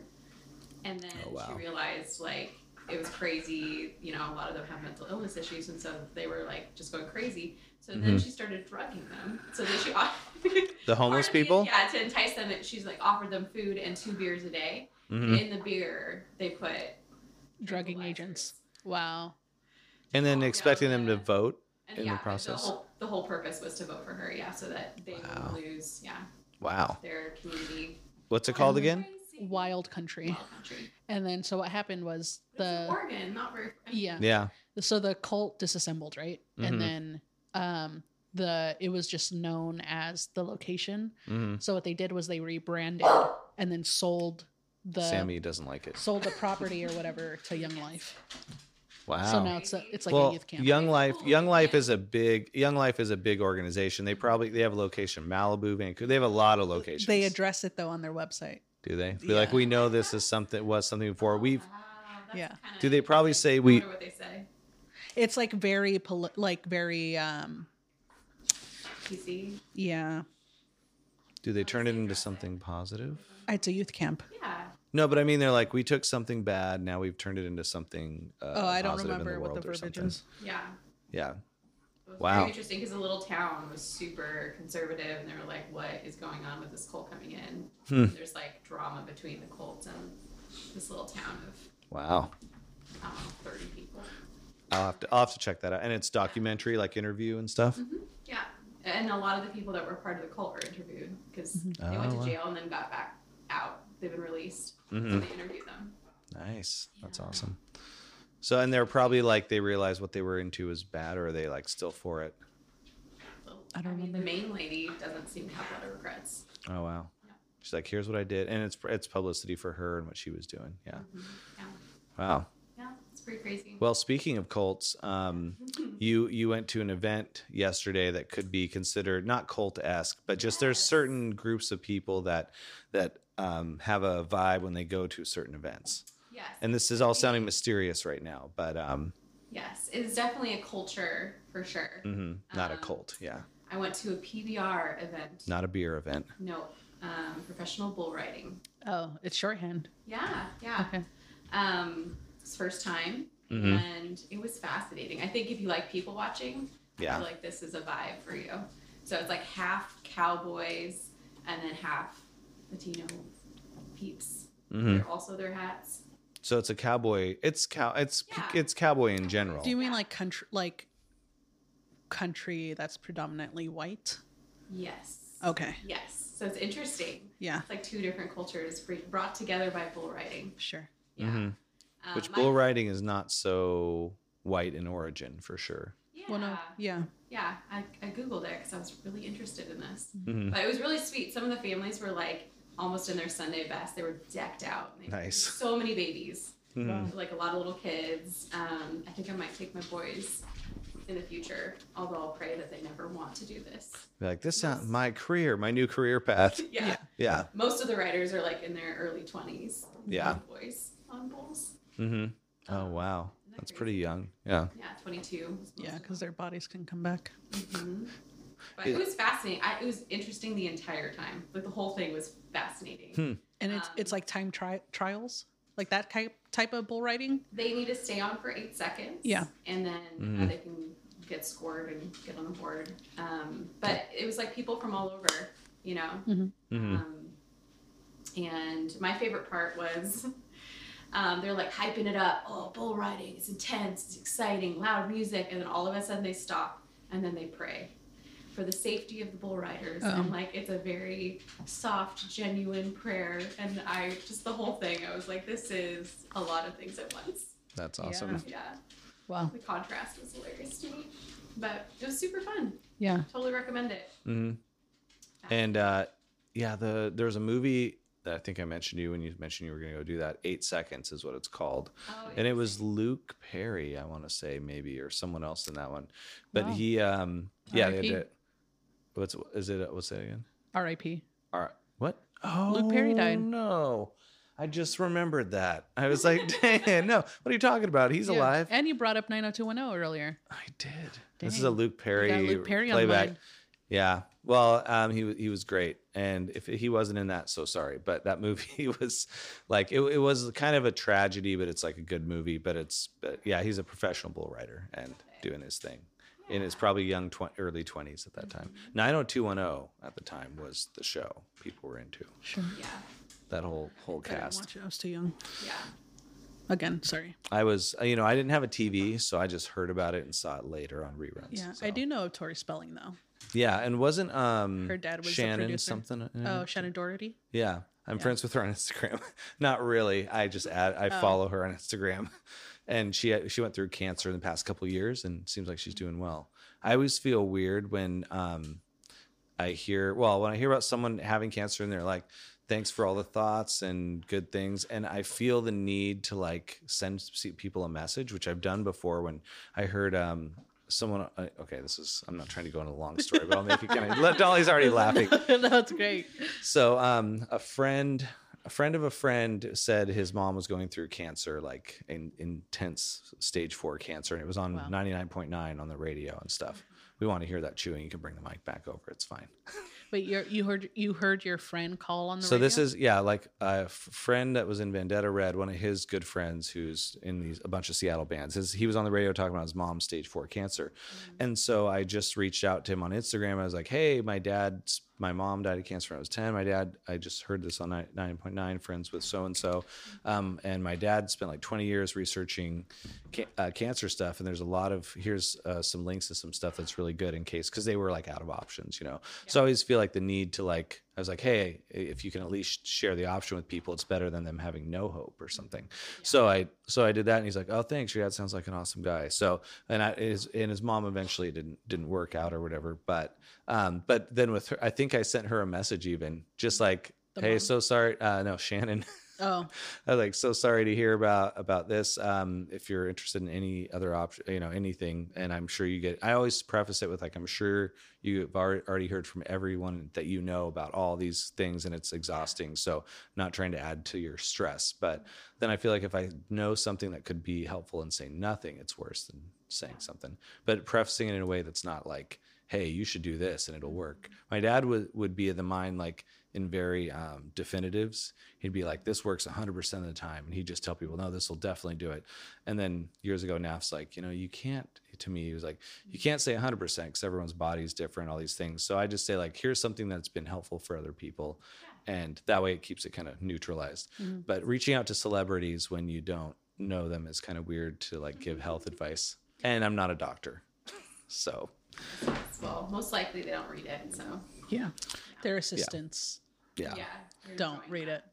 And then Oh, wow. she realized like it was crazy. You know, a lot of them have mental illness issues, and so they were like just going crazy. So then Mhm. she started drugging them. So then she The homeless people? Yeah, to entice them. She's like offered them food and two beers a day. Mhm. In the beer, they put drugging agents wow And then Oh, expecting them to vote? And in yeah, the process. The whole, the whole purpose was to vote for her, yeah, so that they Wow. would lose, yeah, Wow. their community. What's it called again? Wild country Wild country. and then so what happened was But it's in the Oregon, not very. I mean, yeah Yeah. so the cult disassembled right Mhm. and then um the it was just known as the location hmm so what they did was they rebranded and then sold the Sammy doesn't like it. sold the property or whatever to young life Wow. so now it's a, it's like well, a youth camp Young Life, Young Life is a big Young Life is a big organization. They probably they have a location Malibu, Vancouver. They have a lot of locations. they address it though on their website do they? Be like, we know this is something was something before. We've Wow, Yeah. Do they probably say we- what they say. it's like very poli- like very um PC. yeah do they turn it into something positive? It's a youth camp Yeah. No, but I mean, they're like, we took something bad, now we've turned it into something. Uh, oh i don't positive in what the world or verbiage something. is Yeah. Yeah, It was Wow. very interesting because the little town was super conservative, and they were like, "What is going on with this cult coming in?" Hmm. There's like drama between the cult and this little town of wow. I don't know, thirty people. I'll have to I'll have to check that out. And it's documentary, like interview and stuff. Yeah, and a lot of the people that were part of the cult were interviewed because they Oh, went to wow. jail and then got back out. They've been released, Mhm. so they interviewed them. Nice, that's awesome. So, and they're probably like they realized what they were into was bad, or are they like still for it? I don't mean, the main lady doesn't seem to have a lot of regrets. Oh wow. Yeah. She's like, here's what I did, and it's it's publicity for her and what she was doing. Yeah. Mhm. Yeah, Wow. yeah, it's pretty crazy. Well, speaking of cults, um, you you went to an event yesterday that could be considered not cult esque, but just there's certain groups of people that that um, have a vibe when they go to certain events. yes, And this is all sounding mysterious right now, but um, yes, it's definitely a culture for sure. mhm, not a Um, cult. Yeah, I went to a PBR event. not a beer event. No, um, professional bull riding. oh it's shorthand Yeah, yeah. okay Um, it's first time, Mhm. and it was fascinating. I think if you like people watching, I Yeah. feel like this is a vibe for you. So it's like half cowboys and then half Latino peeps. hmm They're also their hats. So it's a cowboy. It's cow. It's Yeah. it's cowboy in general. do you mean like country like country that's predominantly white Yes. okay Yes. So it's interesting. yeah It's like two different cultures brought together by bull riding. sure Yeah. Mhm. Um, Which my- bull riding is not so white in origin for sure. Yeah, Well, no, yeah. Yeah, I, I Googled it because I was really interested in this. Mhm. But it was really sweet. Some of the families were like almost in their Sunday best. They were decked out. They- Nice. So many babies. Mhm. Like a lot of little kids. Um, I think I might take my boys in the future, although I'll pray that they never want to do this. Be like this sounds my career, my new career path. Yeah. Yeah. Yeah. Most of the writers are like in their early 20s. Yeah. Boys on bulls. Mm-hmm. Oh wow, that that's crazy? pretty young. Yeah. Yeah, 22. Yeah, because their bodies can come back. Mhm. But It- it was fascinating. I, it was interesting the entire time. Like the whole thing was fascinating. Hmm. And it's it's Um, like time tri- trials, like that type type of bull riding. They need to stay on for eight seconds. Yeah. And then uh, Mhm. they can get scored and get on the board. Um, but it was like people from all over, you know. Mm-hmm. Um, and my favorite part was um, they're like hyping it up. Oh, bull riding is intense, it's exciting, loud music, and then all of a sudden they stop and then they pray for the safety of the bull riders. Oh. And like it's a very soft, genuine prayer. And I just the whole thing, I was like, this is a lot of things at once. That's awesome. Yeah. Yeah, Wow. the contrast was hilarious to me, but it was super fun. Yeah. Totally recommend it. hmm And uh, yeah, the there's a movie that I think I mentioned to you when you mentioned you were going to go do that. Eight seconds is what it's called, Oh, and it was Luke Perry, I want to say maybe, or someone else in that one. But Wow. he, um, yeah, they R.I.P.. did. What's is it? What's that again? R.I.P. All right. What? Oh, Luke Perry died. No. I just remembered that. I was like, dang, no. What are you talking about? He's Yeah. alive. And you brought up 90210 earlier. I did. This is a Dang. Luke Perry, Luke Perry playback. Yeah. Well, um, he he was great, and if he wasn't in that, so sorry. But that movie was like it, it was kind of a tragedy, but it's like a good movie. But it's but yeah, he's a professional bull rider and doing his thing. In his probably young tw- early twenties at that mm-hmm. time. Nine hundred two one zero at the time was the show people were into. Sure. Yeah, That whole whole I didn't cast. watch it. I was too young. yeah. Again, sorry. I was, you know, I didn't have a TV, so I just heard about it and saw it later on reruns. Yeah, so. I do know of Tori Spelling though. Yeah, and wasn't um Her dad was the Shannen producer. something? Uh, oh. Uh, Shannen Doherty. Yeah, I'm Yeah. friends with her on Instagram. Not really. I just add. I Oh. follow her on Instagram, and she she went through cancer in the past couple years, and seems like she's doing well. I always feel weird when um I hear well when I hear about someone having cancer and they're like, "Thanks for all the thoughts and good things," and I feel the need to like send people a message, which I've done before. When I heard um someone, uh, okay, this is I'm not trying to go into a long story, but I'll make it kind of. Dolly's already laughing. no, That's great. So, um, a friend, a friend of a friend said his mom was going through cancer, like in, intense stage four cancer, and it was on Wow. 99.9 on the radio and stuff. We want to hear that chewing. You can bring the mic back over. It's fine. Wait, you you heard you heard your friend call on the So radio? this is yeah, like a friend that was in Vendetta Red, one of his good friends who's in these a bunch of Seattle bands. His, he was on the radio talking about his mom's stage four cancer, mm. and so I just reached out to him on Instagram. I was like, "Hey, my dad's my mom died of cancer when I was ten. My dad, I just heard this on nine point nine, friends with so and so, and my dad spent like twenty years researching ca- uh, cancer stuff, and there's a lot of here's uh, some links to some stuff that's really good in case because they were like out of options, you know. So I always feel like the need to like I was like, hey, if you can at least share the option with people, it's better than them having no hope or something. So I so I did that, and he's like, oh, thanks, your dad sounds like an awesome guy. So and I his and his mom eventually didn't didn't work out or whatever, but um but then with her, I think I sent her a message even just like, The hey, mom? so sorry, uh, no Shannen. Oh, I was like, so sorry to hear about about this. Um, if you're interested in any other option, you know, anything, and I'm sure you get. I always preface it with like, I'm sure you've already heard from everyone that you know about all these things, and it's exhausting. So, not trying to add to your stress, but then I feel like if I know something that could be helpful and say nothing, it's worse than saying something. But prefacing it in a way that's not like, hey, you should do this and it'll work. My dad would would be of the mind like in very um, definitives. He'd be like, this works 100% of the time. And he'd just tell people, no, this will definitely do it. And then years ago, NAF's like, you know, you can't, to me, he was like, you can't say 100% because everyone's body is different, all these things. So I just say, like, here's something that's been helpful for other people. And that way it keeps it kind of neutralized. But reaching out to celebrities when you don't know them is kind of weird to like give health advice. And I'm not a doctor. So Well, most likely they don't read it, so yeah. Their assistants yeah. yeah. you're don't read that. it.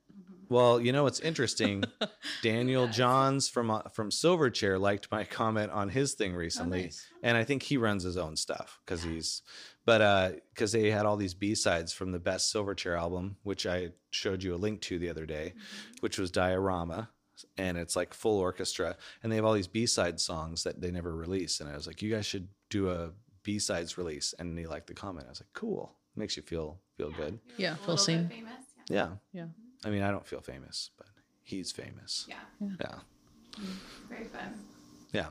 Well, you know what's interesting? Daniel Yes. Johns from uh, from Silverchair liked my comment on his thing recently, nice. and I think he runs his own stuff because he's, but uh, because they had all these B sides from the best Silverchair album, which I showed you a link to the other day, which was Diorama, and it's like full orchestra, and they have all these B side songs that they never release, and I was like, you guys should do a B sides release, and he liked the comment. I was like, cool, makes you feel feel good. Yeah, a feel seen. famous. Yeah. Yeah, Yeah. I mean, I don't feel famous, but he's famous. Yeah. Yeah. Very fun. Yeah.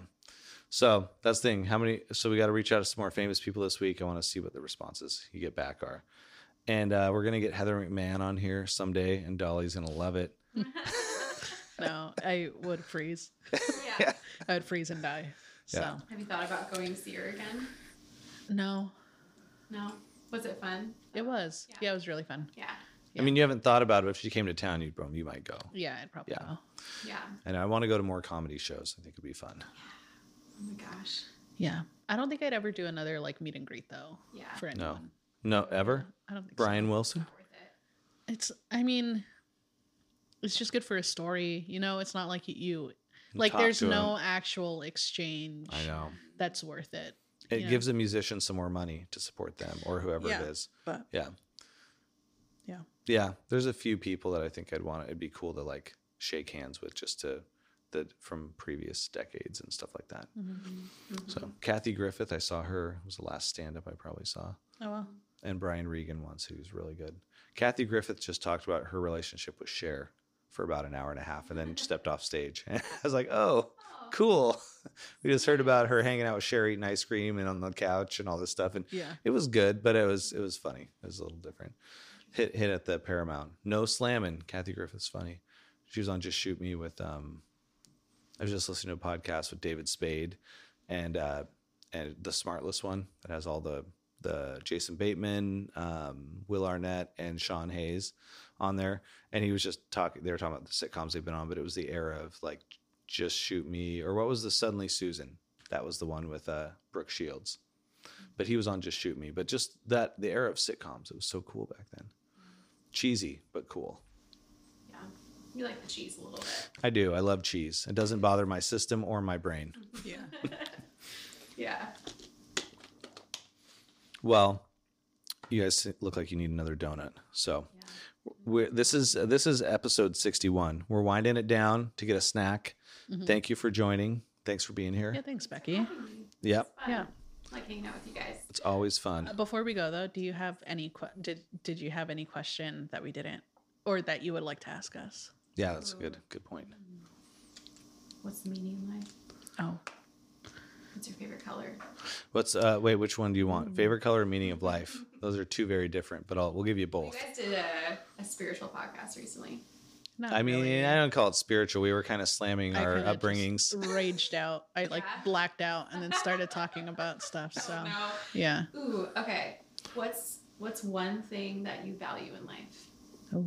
So that's the thing. How many? So we got to reach out to some more famous people this week. I want to see what the responses you get back are. And uh, we're gonna get Heather McMahon on here someday, and Dolly's gonna love it. No, I would freeze. Yeah. I would freeze and die. So Yeah. Have you thought about going to see her again? no, No. Was it fun? it was. Yeah. Yeah, it was really fun. Yeah. I mean, you haven't thought about it. But if she came to town, you'd you might go. Yeah, I'd probably Yeah. go. Yeah. And I want to go to more comedy shows. I think it'd be fun. Yeah. Oh my gosh. Yeah, I don't think I'd ever do another like meet and greet though. Yeah. For No, anyone. no, ever. I don't think so. Brian Wilson. Not worth it. It's. I mean, it's just good for a story. You know, it's not like you. Like, Talk there's no him. actual exchange. I know. That's worth it. It Yeah. gives a musician some more money to support them or whoever Yeah. it is. But Yeah. yeah, Yeah, there's a few people that I think I'd want. It'd be cool to like shake hands with, just to the from previous decades and stuff like that. Mm-hmm. So Kathy Griffith, I saw her. It was the last stand up I probably saw, oh well. and Brian Regan once, who's really good. Kathy Griffith just talked about her relationship with Cher for about an hour and a half, and then stepped off stage. I was like, oh, cool. We just heard about her hanging out with Sherry eating ice cream, and on the couch and all this stuff, and Yeah. it was good, but it was it was funny. It was a little different. Hit hit at the Paramount. No slamming. Kathy Griffith's funny. She was on Just Shoot Me with um I was just listening to a podcast with David Spade and uh and the SmartLess one that has all the the Jason Bateman, um, Will Arnett, and Sean Hayes on there. And he was just talking they were talking about the sitcoms they've been on, but it was the era of like Just Shoot Me or what was the Suddenly Susan? That was the one with uh Brooke Shields but he was on Just Shoot Me. But just that the era of sitcoms, it was so cool back then. Cheesy but cool. Yeah. You like the cheese a little bit. I do. I love cheese. It doesn't bother my system or my brain. Yeah. Yeah. Well, you guys look like you need another donut. So Yeah. we're, this is this is episode sixty one. We're winding it down to get a snack. Mm-hmm. Thank you for joining. Thanks for being here. Yeah. Thanks, Becky. Yep, Fun. Yeah. I like hanging out with you guys. it's always fun. Uh, before we go though, do you have any que- did did you have any question that we didn't or that you would like to ask us? Yeah, that's a good good point. Mm-hmm. What's the meaning in life? Oh, What's your favorite color? What's uh wait? Which one do you want? Mm-hmm. Favorite color, or meaning of life? Those are two very different, but I'll we'll give you both. You both. guys did a, a spiritual podcast recently. Not I mean, really. I don't call it spiritual. We were kind of slamming I our kinda just upbringings. raged out. I like Yeah. blacked out and then started talking about stuff. So No. yeah. Ooh, okay. What's what's one thing that you value in life? Oh.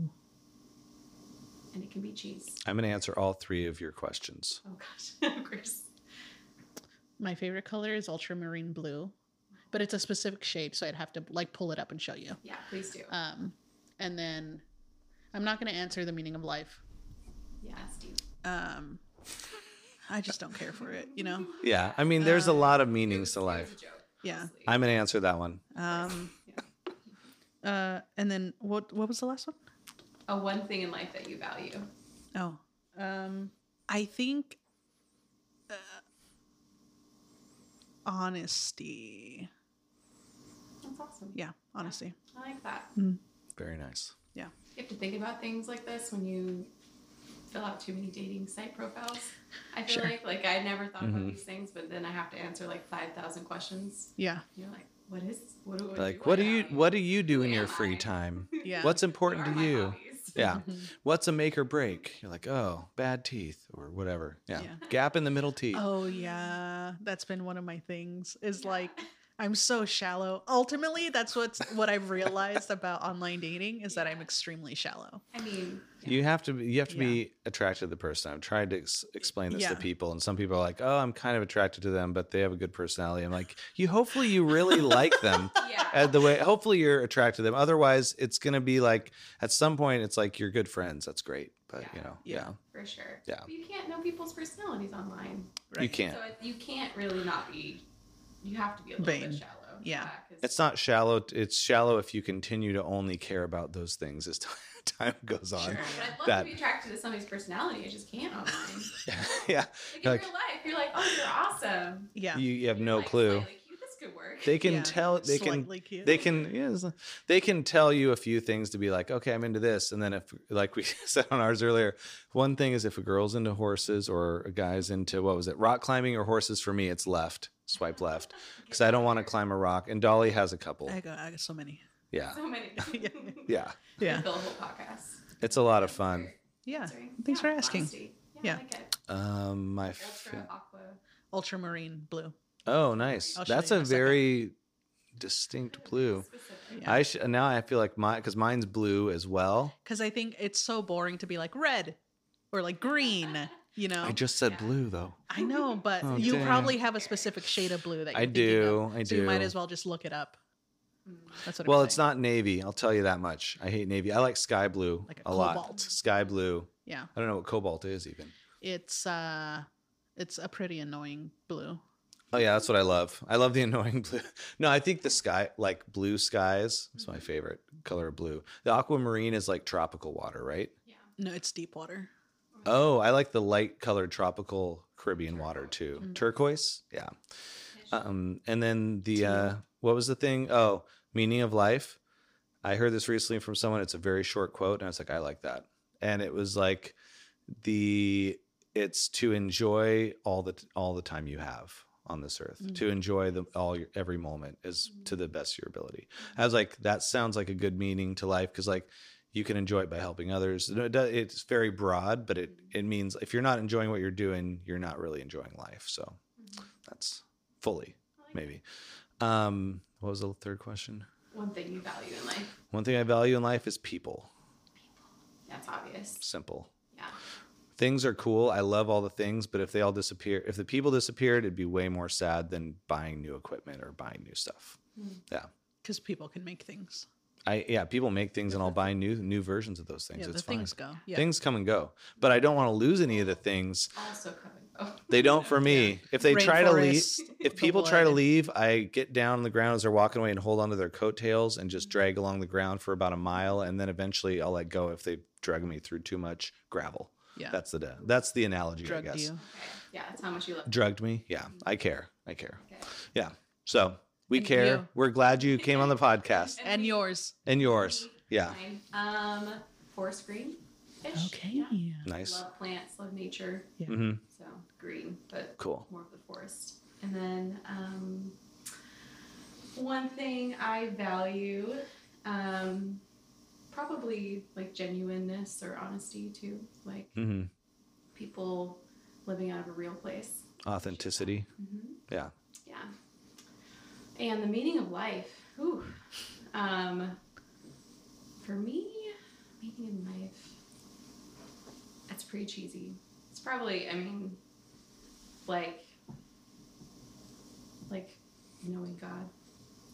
And it can be cheese. I'm going to answer all three of your questions. Oh gosh. of course. My favorite color is ultramarine blue, but it's a specific shade, so I'd have to like pull it up and show you. Yeah, please do. Um, and then I'm not going to answer the meaning of life. yeah, Steve. Um, I just don't care for it, you know. Yeah, I mean, there's a lot of meanings to life. joke, Yeah. mostly. I'm going to answer that one. Um, Yeah. uh, and then what? What was the last one? A one thing in life that you value. Oh, um, I think uh, honesty. That's awesome. Yeah, honesty. I like that. Very nice. Yeah. You have to think about things like this when you fill out too many dating site profiles. I feel Sure. like like I never thought Mhm. about these things, but then I have to answer like five thousand questions. Yeah. You're like, what is what do, what Like, do what do you value? what do you do in Who your free I? time? Yeah. What's important to you? hobbies? Yeah. What's a make or break? You're like, oh, bad teeth or whatever. Yeah. Yeah. Gap in the middle teeth. Oh yeah, that's been one of my things. Is Yeah. like I'm so shallow. Ultimately, that's what's what I've realized about online dating is that I'm extremely shallow. I mean, yeah. You have to be, you have to be attracted to the person. I'm trying to ex- explain this to people, and some people are like, "Oh, I'm kind of attracted to them, but they have a good personality." I'm like, "You hopefully you really like them." yeah. Uh, the way hopefully you're attracted to them. Otherwise, it's gonna be like at some point it's like you're good friends. That's great, but you know, Yeah. yeah, for sure. Yeah. But you can't know people's personalities online. you can't. So it, you can't really not be. You have to be a little Vain. bit shallow. Yeah, It's not shallow. It's shallow if you continue to only care about those things as time goes on. Sure. But I'd love that- to be attracted to somebody's personality. I just can't online. yeah, Like in Like- real life, you're like, oh, you're awesome. Yeah. you, you have You're, no like, clue. slightly. This could work. They can Yeah. tell. They can. Cute. They can. Yes, they can tell you a few things to be like, okay, I'm into this, and then if, like we said on ours earlier, one thing is if a girl's into horses or a guy's into what was it, rock climbing or horses? For me, it's left. Swipe left because I don't want to climb a rock. And Dolly has a couple. I got I got so many. Yeah, So many. Yeah. yeah. Yeah. A whole podcast. It's a lot of fun. Yeah. Answering. Thanks Yeah, for asking. honesty. Yeah. Yeah. Like. Um, my. Ultra F- aqua. Ultramarine blue. oh, nice. I'll That's a a very distinct blue. Yeah. I sh- now I feel like my because mine's blue as well. Because I think it's so boring to be like red or like green. You know. I just said Yeah. blue though. I know, but Oh, you dang. probably have a specific shade of blue that you're I do, of. I so you might as well just look it up. Mm. That's what. Well, it's not navy. I'll tell you that much. I hate navy. I like sky blue Like a a, lot. Sky blue. Yeah, I don't know what cobalt is even. it's uh, it's a pretty annoying blue. Oh yeah, that's what I love. I love the annoying blue. No, I think the sky, like blue skies, is my favorite color of blue. The aquamarine is like tropical water, right? Yeah. No, it's deep water. Oh, I like the light colored tropical Caribbean water too. Mm. Turquoise, yeah. Um, and then the uh, what was the thing? Oh, meaning of life. I heard this recently from someone. It's a very short quote, and I was like, I like that. And it was like the it's to enjoy all the all the time you have on this earth. Mm. To enjoy the all your every moment is to the best of your ability. I was like, that sounds like a good meaning to life because like you can enjoy it by helping others. It's very broad, but it it means if you're not enjoying what you're doing, you're not really enjoying life. So that's fully maybe. Um, what was the third question? One thing you value in life. One thing I value in life is people. That's obvious. Simple. Yeah. Things are cool. I love all the things, but if they all disappear, if the people disappeared, it'd be way more sad than buying new equipment or buying new stuff. Mm. Yeah. Because people can make things. I yeah, people make things and I'll buy new new versions of those things. yeah, it's the fine. things go. Yeah. Things come and go. But I don't want to lose any of the things. Also coming. Oh. They don't for me. If they try to leave if people try to leave, I get down on the ground as they're walking away and hold onto their coattails and Mm-hmm. just drag along the ground for about a mile, and then eventually I'll let go if they drag me through too much gravel. Yeah. That's the that's the analogy, drugged I guess. you. Okay. Yeah, that's how much you love. Drugged me, yeah. I care, I care. Okay. Yeah. So we And care. you. We're glad you came on the podcast And yours. and yours. Yeah. Mine. Um, forest green. Okay. Yeah. Nice. Love plants. Love nature. Yeah. hmm So green, but Cool. more of the forest. And then um, one thing I value, um, probably like genuineness or honesty too, like hmm people living out of a real place. Authenticity. hmm Yeah. Yeah. And the meaning of life. Ooh. Um, for me, meaning of life. That's pretty cheesy. It's probably, I mean, like, like knowing God.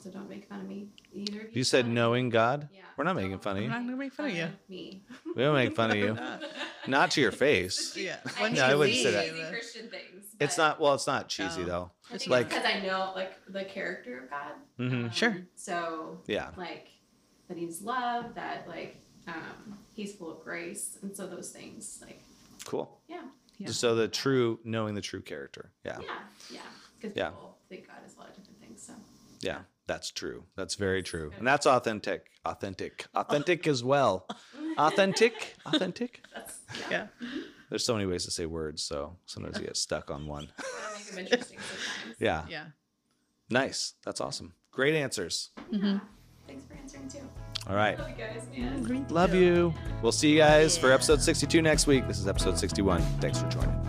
So don't make fun of me. Either of you. You said knowing God. Yeah. We're not making fun of I'm you. not gonna make fun of you. Me. We don't make fun of you. Not to your face. Yeah. I No, I wouldn't say leave, that. Cheesy Christian things. It's not. Well, it's not cheesy Oh. though. I It's think like- it's because I know like the character of God. Mm-hmm. Um, Sure. So Yeah. like that he's love, that like um, he's full of grace, and so those things like Cool. yeah, Yeah. So the true, knowing the true character. Yeah. yeah, yeah, because Yeah. people think God is a lot of different things. So Yeah. That's true. That's very true. And that's authentic. Authentic. Authentic as well. Authentic. Authentic. that's yeah, Yeah. There's so many ways to say words, so sometimes you get stuck on one. gotta make them interesting sometimes. Yeah. Yeah. Nice. That's awesome. Great answers. Yeah. Mm-hmm. Thanks for answering too. All right. Love you guys, man. Love you. We'll see you guys for episode 62 next week. This is episode 61. Thanks for joining.